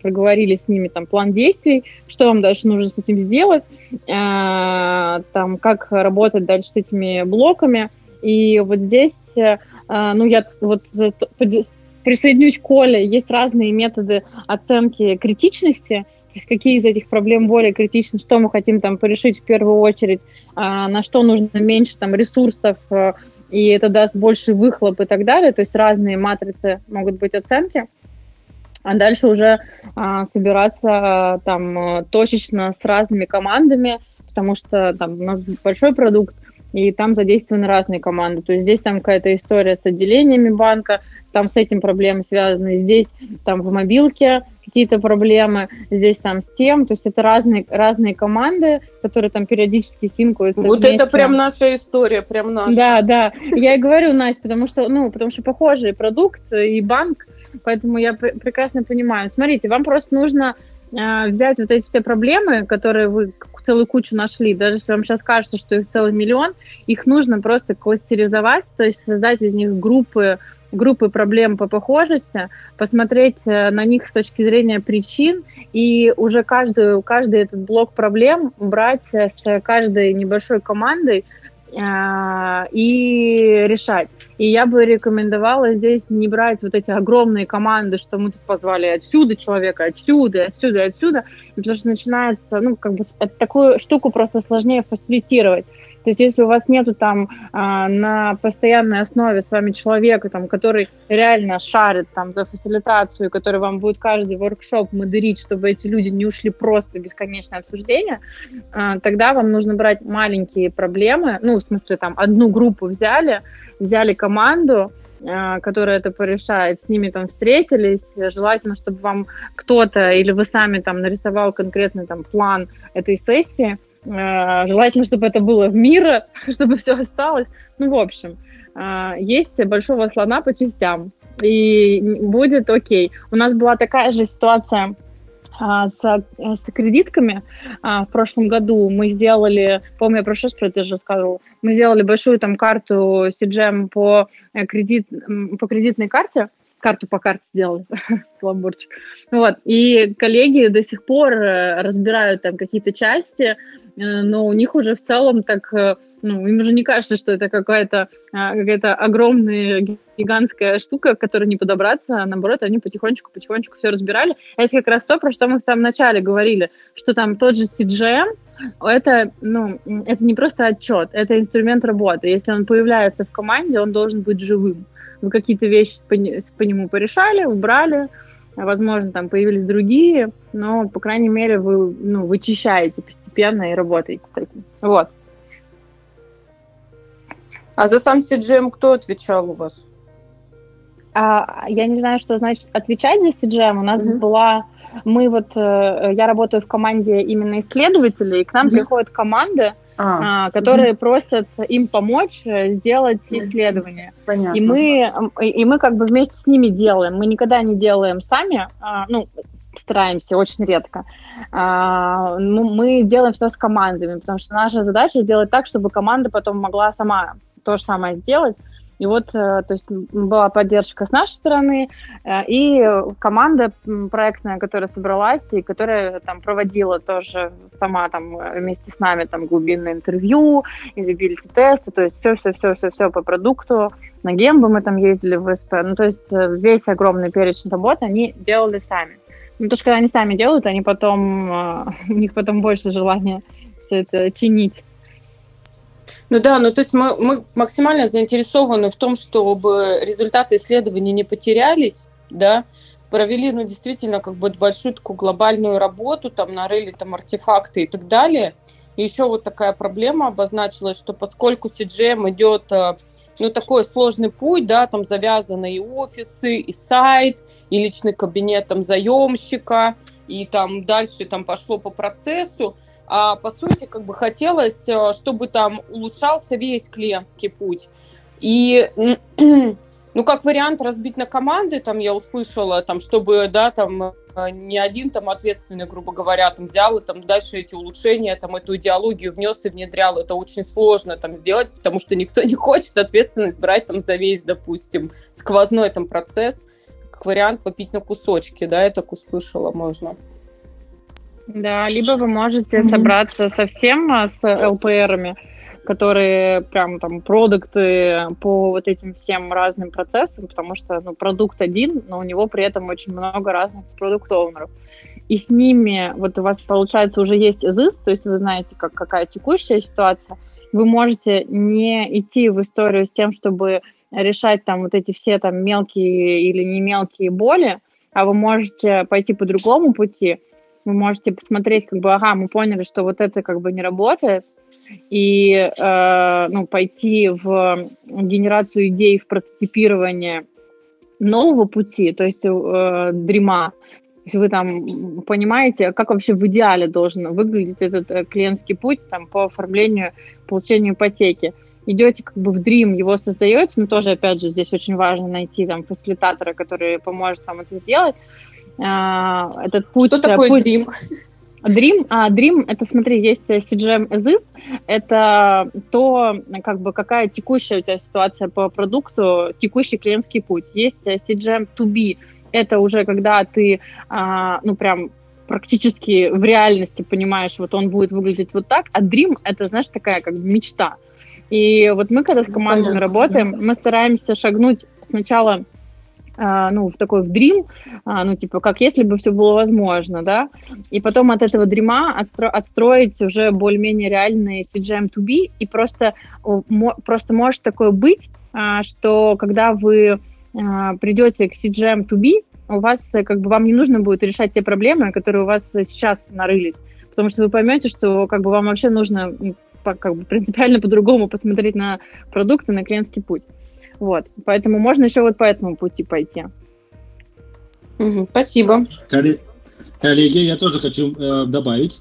проговорили с ними там план действий, что вам дальше нужно с этим сделать, а, там как работать дальше с этими блоками. И вот здесь, а, ну я вот присоединюсь к Коле, есть разные методы оценки критичности, то есть какие из этих проблем более критичны, что мы хотим там порешить в первую очередь, а, на что нужно меньше там ресурсов, и это даст больше выхлоп и так далее. То есть разные матрицы могут быть оценки. А дальше уже а, собираться там точечно с разными командами, потому что там у нас большой продукт, и там задействованы разные команды. То есть здесь там какая-то история с отделениями банка, там с этим проблемы связаны, здесь там в мобилке какие-то проблемы, здесь там с тем, то есть это разные, разные команды, которые там периодически синкуются. Вот вместе. это прям наша история, прям наша. Да, да, я и говорю, Настя, потому что, ну, потому что похожий продукт и банк, поэтому я пр- прекрасно понимаю. Смотрите, вам просто нужно э, взять вот эти все проблемы, которые вы целую кучу нашли, даже если вам сейчас кажется, что их целый миллион, их нужно просто кластеризовать, то есть создать из них группы группы проблем по похожести, посмотреть э, на них с точки зрения причин и уже каждую, каждый этот блок проблем брать с каждой небольшой командой э, и решать. И я бы рекомендовала здесь не брать вот эти огромные команды, что мы тут позвали отсюда человека, отсюда, отсюда, отсюда, потому что начинается, ну, как бы такую штуку просто сложнее фасилитировать. То есть если у вас нету там а, на постоянной основе с вами человека, там, который реально шарит там за фасилитацию, который вам будет каждый воркшоп модерить, чтобы эти люди не ушли просто бесконечное обсуждение, а, тогда вам нужно брать маленькие проблемы, ну, в смысле, там, одну группу взяли, взяли команду, а, которая это порешает, с ними там встретились, желательно, чтобы вам кто-то или вы сами там нарисовал конкретный там план этой сессии, желательно, чтобы это было в мира, <laughs> чтобы все осталось. Ну, в общем, э, есть большого слона по частям. И будет окей. У нас была такая же ситуация а, с, с кредитками. А, в прошлом году мы сделали, помню, я про что про это же рассказывала, мы сделали большую там карту CGM по, э, кредит, по кредитной карте, карту по карте сделали, <laughs> каламбурчик. Вот. И коллеги до сих пор э, разбирают там какие-то части, но у них уже в целом так, э, ну, им уже не кажется, что это какая-то а, какая огромная гигантская штука, к которой не подобраться, а наоборот, они потихонечку-потихонечку все разбирали. Это как раз то, про что мы в самом начале говорили, что там тот же CGM, это, ну, это не просто отчет, это инструмент работы. Если он появляется в команде, он должен быть живым. Вы какие-то вещи по, по нему порешали, убрали, возможно, там появились другие, но, по крайней мере, вы ну, вычищаете постепенно и работаете с этим. Вот. А за сам CGM кто отвечал у вас? А, я не знаю, что значит отвечать за CGM. У нас mm-hmm. была... Мы вот... Э, я работаю в команде именно исследователей, и к нам mm-hmm. приходят команды, а, а, которые угу. просят им помочь э, сделать исследование. Понятно. И мы, и мы как бы вместе с ними делаем. Мы никогда не делаем сами, а, ну, стараемся, очень редко. А, ну, мы делаем все с командами, потому что наша задача сделать так, чтобы команда потом могла сама то же самое сделать. И вот, э, то есть была поддержка с нашей стороны, э, и команда проектная, которая собралась и которая там проводила тоже сама там вместе с нами там глубинное интервью, изобилити тесты, то есть все-все-все-все-все по продукту. На Гембо мы там ездили в СП, ну то есть э, весь огромный перечень работы они делали сами. Ну, то, что они сами делают, они потом, <laughs> у них потом больше желания все это чинить. Ну да, ну то есть мы, мы максимально заинтересованы в том, чтобы результаты исследований не потерялись, да, провели, ну, действительно, как бы большую такую глобальную работу, там, нарыли там артефакты и так далее. И еще вот такая проблема обозначилась, что поскольку CGM идет, э, ну, такой сложный путь, да, там завязаны и офисы, и сайт, и личный кабинет там заемщика, и там дальше там пошло по процессу, а, по сути, как бы хотелось, э, чтобы там улучшался весь клиентский путь. И, <clears throat> ну, как вариант разбить на команды, там я услышала, там, чтобы, да, там, э, не один там ответственный, грубо говоря, там взял и там дальше эти улучшения, там эту идеологию внес и внедрял. Это очень сложно там сделать, потому что никто <laughs> не хочет ответственность брать там за весь, допустим, сквозной там процесс. Как вариант попить на кусочки, да, я так услышала, можно. Да, либо вы можете собраться совсем а, с ЛПРами, которые прям там продукты по вот этим всем разным процессам, потому что ну, продукт один, но у него при этом очень много разных продукт-оунеров. И с ними, вот у вас, получается, уже есть ИЗИС, то есть вы знаете, как, какая текущая ситуация, вы можете не идти в историю с тем, чтобы решать там вот эти все там мелкие или не мелкие боли, а вы можете пойти по другому пути, вы можете посмотреть, как бы, ага, мы поняли, что вот это как бы не работает, и э, ну, пойти в генерацию идей, в прототипирование нового пути, то есть э, дрима, если вы там понимаете, как вообще в идеале должен выглядеть этот э, клиентский путь там, по оформлению, получению ипотеки. Идете как бы в Dream, его создаете, но тоже, опять же, здесь очень важно найти там фасилитатора, который поможет вам это сделать. А, этот путь... Что такое путь... Dream? Dream, а, Dream, это, смотри, есть CGM as is, это то, как бы, какая текущая у тебя ситуация по продукту, текущий клиентский путь. Есть CGM to be, это уже когда ты, а, ну, прям практически в реальности понимаешь, вот он будет выглядеть вот так, а Dream, это, знаешь, такая как мечта. И вот мы, когда с командами работаем, мы стараемся шагнуть сначала ну, в такой в дрим, а, ну, типа, как если бы все было возможно, да, и потом от этого дрима отстро- отстроить уже более-менее реальный CGM2B, и просто, просто может такое быть, а, что когда вы придете к CGM2B, у вас, как бы, вам не нужно будет решать те проблемы, которые у вас сейчас нарылись, потому что вы поймете, что, как бы, вам вообще нужно, как бы, принципиально по-другому посмотреть на продукты, на клиентский путь. Вот. Поэтому можно еще вот по этому пути пойти. Угу, спасибо. Коллеги, я тоже хочу э, добавить.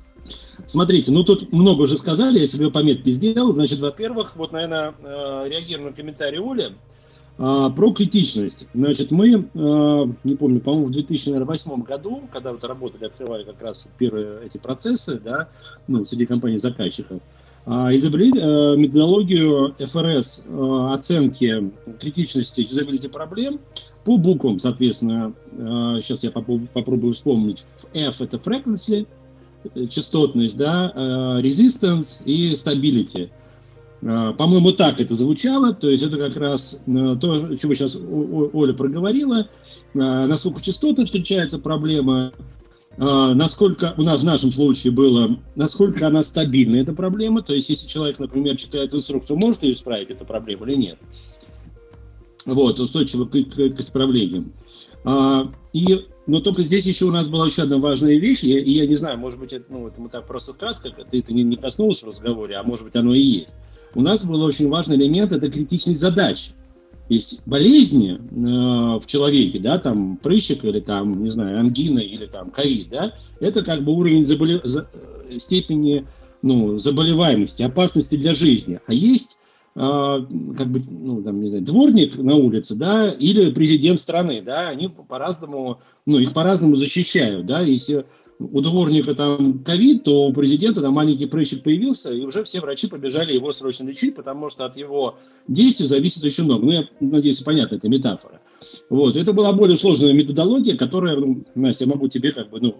Смотрите, ну тут много уже сказали, я себе пометки сделал. Значит, во-первых, вот, наверное, э, реагирую на комментарий Оли. А, про критичность. Значит, мы, а, не помню, по-моему, в 2008 году, когда вот работали, открывали как раз первые эти процессы, да, ну, среди компаний заказчиков, изобрели а, методологию ФРС а, оценки критичности юзабилити проблем по буквам, соответственно, а, сейчас я попробую, вспомнить. F это frequency, частотность, да, а, resistance и stability – а, по-моему, так это звучало, то есть это как раз э, то, чего сейчас Оля проговорила, а, насколько частоты встречается проблема, а, насколько у нас в нашем случае было, насколько она стабильна, эта проблема, то есть если человек, например, читает инструкцию, может ли исправить эту проблему или нет. Вот, устойчиво к, к, к исправлениям. И, но только здесь еще у нас была еще одна важная вещь, и и я не знаю, может быть, это, ну, это мы так просто кратко, ты это не, не коснулось в разговоре, а может быть, оно и есть у нас был очень важный элемент – это критичность задач. Есть болезни э, в человеке, да, там прыщик или там, не знаю, ангина или там ковид, да, это как бы уровень заболе... за... Э, степени ну, заболеваемости, опасности для жизни. А есть э, как бы, ну, там, не знаю, дворник на улице, да, или президент страны, да, они по-разному, ну, их по-разному защищают, да, если у дворника там ковид, то у президента там маленький прыщик появился, и уже все врачи побежали его срочно лечить, потому что от его действий зависит очень много. Ну, я надеюсь, понятно, это метафора. Вот. Это была более сложная методология, которая, ну, Настя, я могу тебе как бы, ну,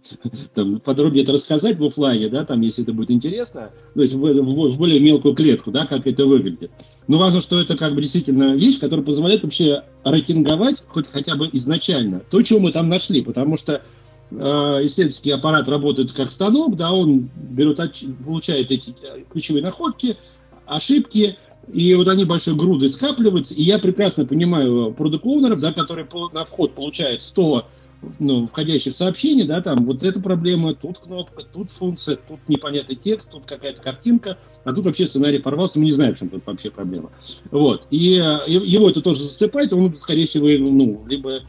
<laughs> там, подробнее это рассказать в офлайне, да, там, если это будет интересно, то есть в, в, в более мелкую клетку, да, как это выглядит. Но важно, что это как бы действительно вещь, которая позволяет вообще рейтинговать хоть хотя бы изначально то, чего мы там нашли, потому что исследовательский аппарат работает как станок, да, он берет, получает эти э, ключевые находки, ошибки, и вот они большой грудой скапливаются, и я прекрасно понимаю продукт да, которые на вход получают 100 ну, входящих сообщений, да, там вот эта проблема, тут кнопка, тут функция, тут непонятный текст, тут какая-то картинка, а тут вообще сценарий порвался, мы не знаем, в чем тут вообще проблема. Вот, и, э, и его это тоже засыпает, он, скорее всего, ну, либо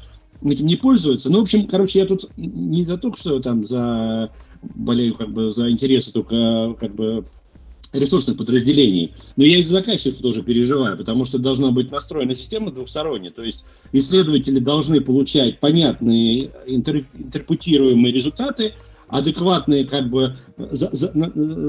этим не пользуются. Ну, в общем, короче, я тут не за то, что там за болею как бы за интересы только как бы ресурсных подразделений. Но я из заказчиков тоже переживаю, потому что должна быть настроена система двухсторонняя. То есть исследователи должны получать понятные интер, интерпретируемые результаты, адекватные как бы за, за,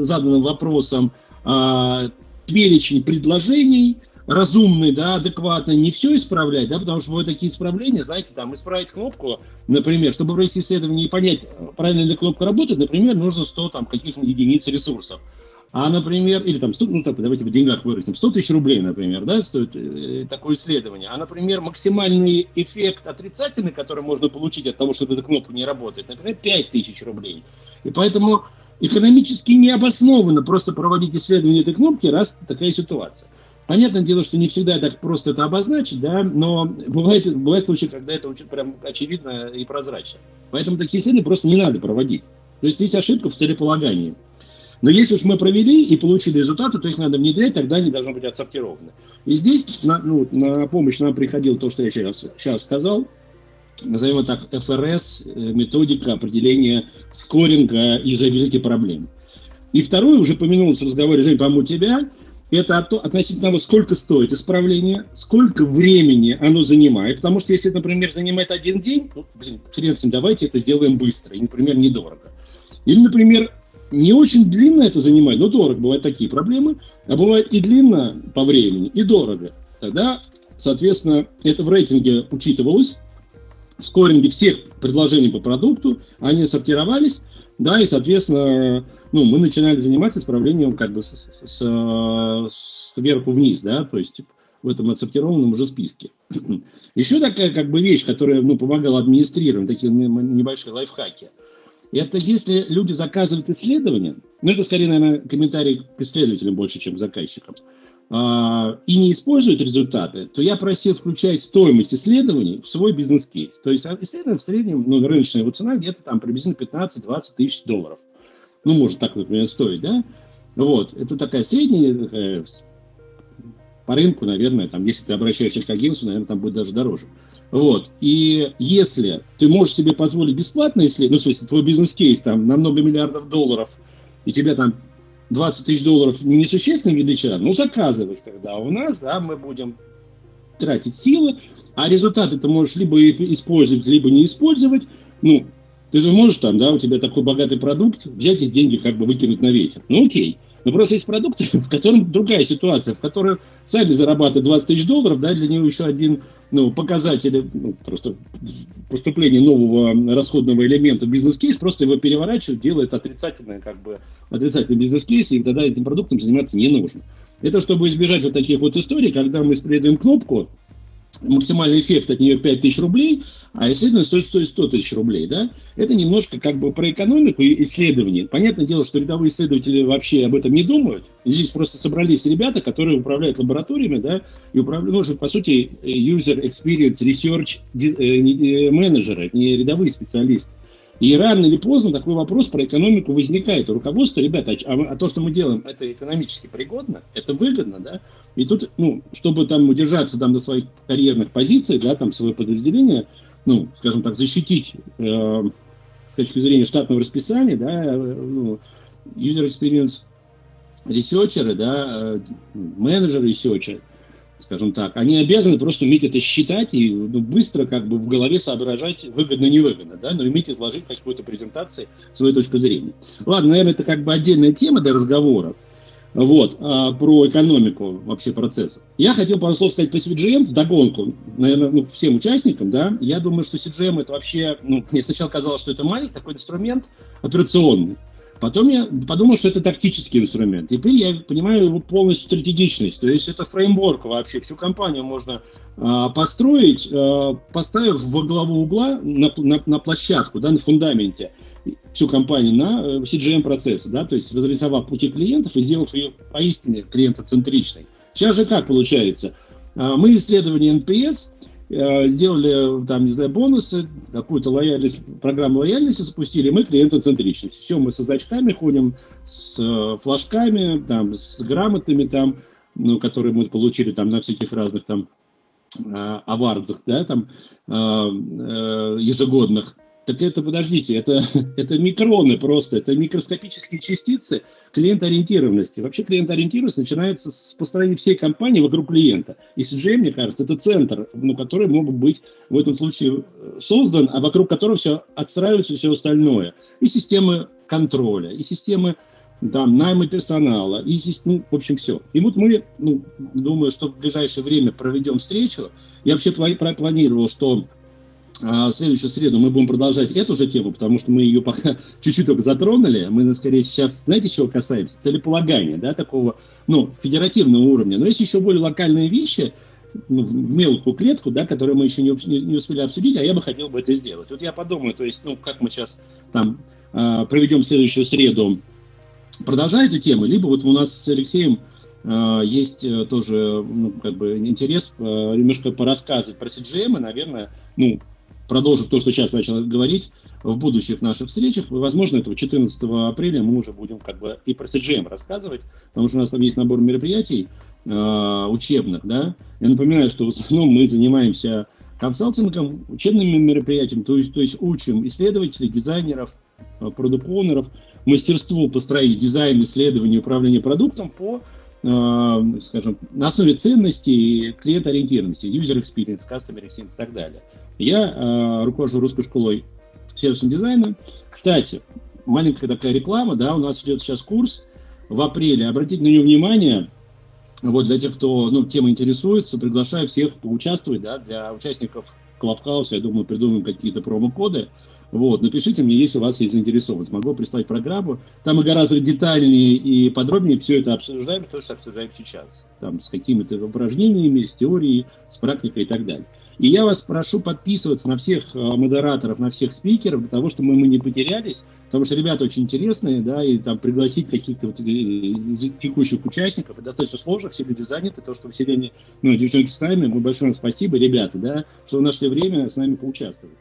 заданным вопросам э, перечень предложений, разумный, да, адекватный, не все исправлять, да, потому что бывают такие исправления, знаете, там, исправить кнопку, например, чтобы провести исследование и понять, правильно ли кнопка работает, например, нужно 100 там каких-то единиц ресурсов. А, например, или там 100, ну, так, давайте в деньгах выразим, 100 тысяч рублей, например, да, стоит э, такое исследование. А, например, максимальный эффект отрицательный, который можно получить от того, что эта кнопка не работает, например, 5 тысяч рублей. И поэтому экономически необоснованно просто проводить исследование этой кнопки, раз такая ситуация. Понятное дело, что не всегда так просто это обозначить, да, но бывает, бывает случаи, когда это очень прям очевидно и прозрачно. Поэтому такие исследования просто не надо проводить. То есть есть ошибка в целеполагании. Но если уж мы провели и получили результаты, то их надо внедрять, тогда они должны быть отсортированы. И здесь на, ну, на помощь нам приходил то, что я сейчас, сейчас сказал, назовем так, ФРС, э, методика определения скоринга и юзабилити проблем. И второе, уже помянулось в разговоре, Жень, по-моему, тебя, это относительно того, сколько стоит исправление, сколько времени оно занимает. Потому что если, например, занимает один день, ну, блин, хрен с ним, давайте это сделаем быстро и, например, недорого. Или, например, не очень длинно это занимает, но дорого. Бывают такие проблемы. А бывает и длинно по времени, и дорого. Тогда, соответственно, это в рейтинге учитывалось. В скоринге всех предложений по продукту они сортировались. Да, и, соответственно, ну, мы начинали заниматься исправлением как бы с, с, с, сверху вниз, да, то есть типа, в этом отсортированном уже списке. <clears throat> Еще такая как бы вещь, которая ну, помогала администрировать, такие небольшие лайфхаки. Это если люди заказывают исследования, ну это скорее, наверное, комментарий к исследователям больше, чем к заказчикам, а, и не используют результаты, то я просил включать стоимость исследований в свой бизнес-кейс. То есть а, исследование в среднем, ну, рыночная его цена где-то там приблизительно 15-20 тысяч долларов ну, может так, например, стоить, да, вот, это такая средняя, такая, по рынку, наверное, там, если ты обращаешься к агентству, наверное, там будет даже дороже. Вот. И если ты можешь себе позволить бесплатно, если, ну, в смысле, твой бизнес-кейс там на много миллиардов долларов, и тебе там 20 тысяч долларов не несущественная величина, ну, заказывай тогда у нас, да, мы будем тратить силы, а результаты ты можешь либо использовать, либо не использовать. Ну, ты же можешь там, да, у тебя такой богатый продукт, взять эти деньги как бы выкинуть на ветер. Ну окей. Но просто есть продукты, <laughs> в котором другая ситуация, в которой сами зарабатывают 20 тысяч долларов, да, для него еще один ну, показатель, ну, просто поступление нового расходного элемента в бизнес-кейс, просто его переворачивают, делает отрицательное, как бы, отрицательный бизнес-кейс, и тогда этим продуктом заниматься не нужно. Это чтобы избежать вот таких вот историй, когда мы используем кнопку, максимальный эффект от нее 5 тысяч рублей, а исследование стоит, стоит 100 тысяч рублей, да? Это немножко как бы про экономику и исследование. Понятное дело, что рядовые исследователи вообще об этом не думают. Здесь просто собрались ребята, которые управляют лабораториями, да, и управляют, ну, по сути, user experience research э, менеджеры, не рядовые специалисты. И рано или поздно такой вопрос про экономику возникает. руководство, ребята, а, а то, что мы делаем, это экономически пригодно, это выгодно, да? И тут, ну, чтобы там удержаться там до своих карьерных позиций, да, там свое подразделение, ну, скажем так, защитить э, с точки зрения штатного расписания, да, э, ну, user experience ресерчеры, да, э, менеджеры ресерчеры, скажем так, они обязаны просто уметь это считать и ну, быстро как бы в голове соображать выгодно-невыгодно, да, но уметь изложить в какой-то презентации свою точку зрения. Ладно, наверное, это как бы отдельная тема для разговора, вот, а, про экономику вообще процесса. Я хотел пару слов сказать по CGM, в догонку, наверное, ну, всем участникам, да, я думаю, что CGM это вообще, ну, мне сначала казалось, что это маленький такой инструмент операционный, Потом я подумал, что это тактический инструмент. Теперь я понимаю его полностью стратегичность. То есть это фреймворк вообще. Всю компанию можно а, построить, а, поставив во главу угла на, на, на площадку, да, на фундаменте всю компанию на э, CGM-процессы, да, то есть разрисовав пути клиентов и сделав ее поистине клиентоцентричной. Сейчас же как получается? А, мы исследование NPS Э, сделали там, не знаю, бонусы, какую-то лояльность, программу лояльности запустили, мы клиентоцентричность. Все, мы со значками ходим, с э, флажками, там, с грамотами, там, ну, которые мы получили там на всяких разных там э, авардзах, да, там, ежегодных. Так это, подождите, это, <laughs> это микроны просто, это микроскопические частицы клиентоориентированности. Вообще клиентоориентированность начинается с построения всей компании вокруг клиента. И CGM, мне кажется, это центр, ну, который мог быть в этом случае э, создан, а вокруг которого все отстраивается все остальное. И системы контроля, и системы там, найма персонала, и ну, в общем, все. И вот мы, ну, думаю, что в ближайшее время проведем встречу. Я вообще планировал, что а, следующую среду мы будем продолжать эту же тему, потому что мы ее пока <laughs> чуть-чуть только затронули. Мы, скорее, сейчас, знаете, чего касаемся? Целеполагания, да, такого, ну, федеративного уровня. Но есть еще более локальные вещи, ну, в мелкую клетку, да, которые мы еще не, не, не успели обсудить, а я бы хотел бы это сделать. Вот я подумаю, то есть, ну, как мы сейчас там э, проведем следующую среду, продолжая эту тему, либо вот у нас с Алексеем э, есть тоже, ну, как бы интерес э, немножко порассказывать про CGM, и, наверное, ну, продолжив то, что сейчас начал говорить, в будущих наших встречах, возможно, этого 14 апреля мы уже будем как бы и про CGM рассказывать, потому что у нас там есть набор мероприятий э, учебных, да. Я напоминаю, что в основном мы занимаемся консалтингом, учебными мероприятиями, то есть, то есть учим исследователей, дизайнеров, э, продукт-оунеров, мастерству построить дизайн, исследование, управление продуктом по скажем, на основе ценностей клиент-ориентированности, user experience, customer experience и так далее. Я э, руковожу русской школой сервисного дизайна. Кстати, маленькая такая реклама, да, у нас идет сейчас курс в апреле. Обратите на него внимание, вот для тех, кто ну, тема интересуется, приглашаю всех поучаствовать, да, для участников Клабхауса, я думаю, придумаем какие-то промокоды. Вот, напишите мне, если у вас есть заинтересованность. Могу прислать программу. Там мы гораздо детальнее и подробнее все это обсуждаем, то, что обсуждаем сейчас. Там с какими-то упражнениями, с теорией, с практикой и так далее. И я вас прошу подписываться на всех э, модераторов, на всех спикеров, для того, чтобы мы не потерялись, потому что ребята очень интересные, да, и там пригласить каких-то вот э, текущих участников, это достаточно сложно, все люди заняты, то, что вы сегодня, ну, девчонки с нами, мы большое вам спасибо, ребята, да, что вы нашли время с нами поучаствовать.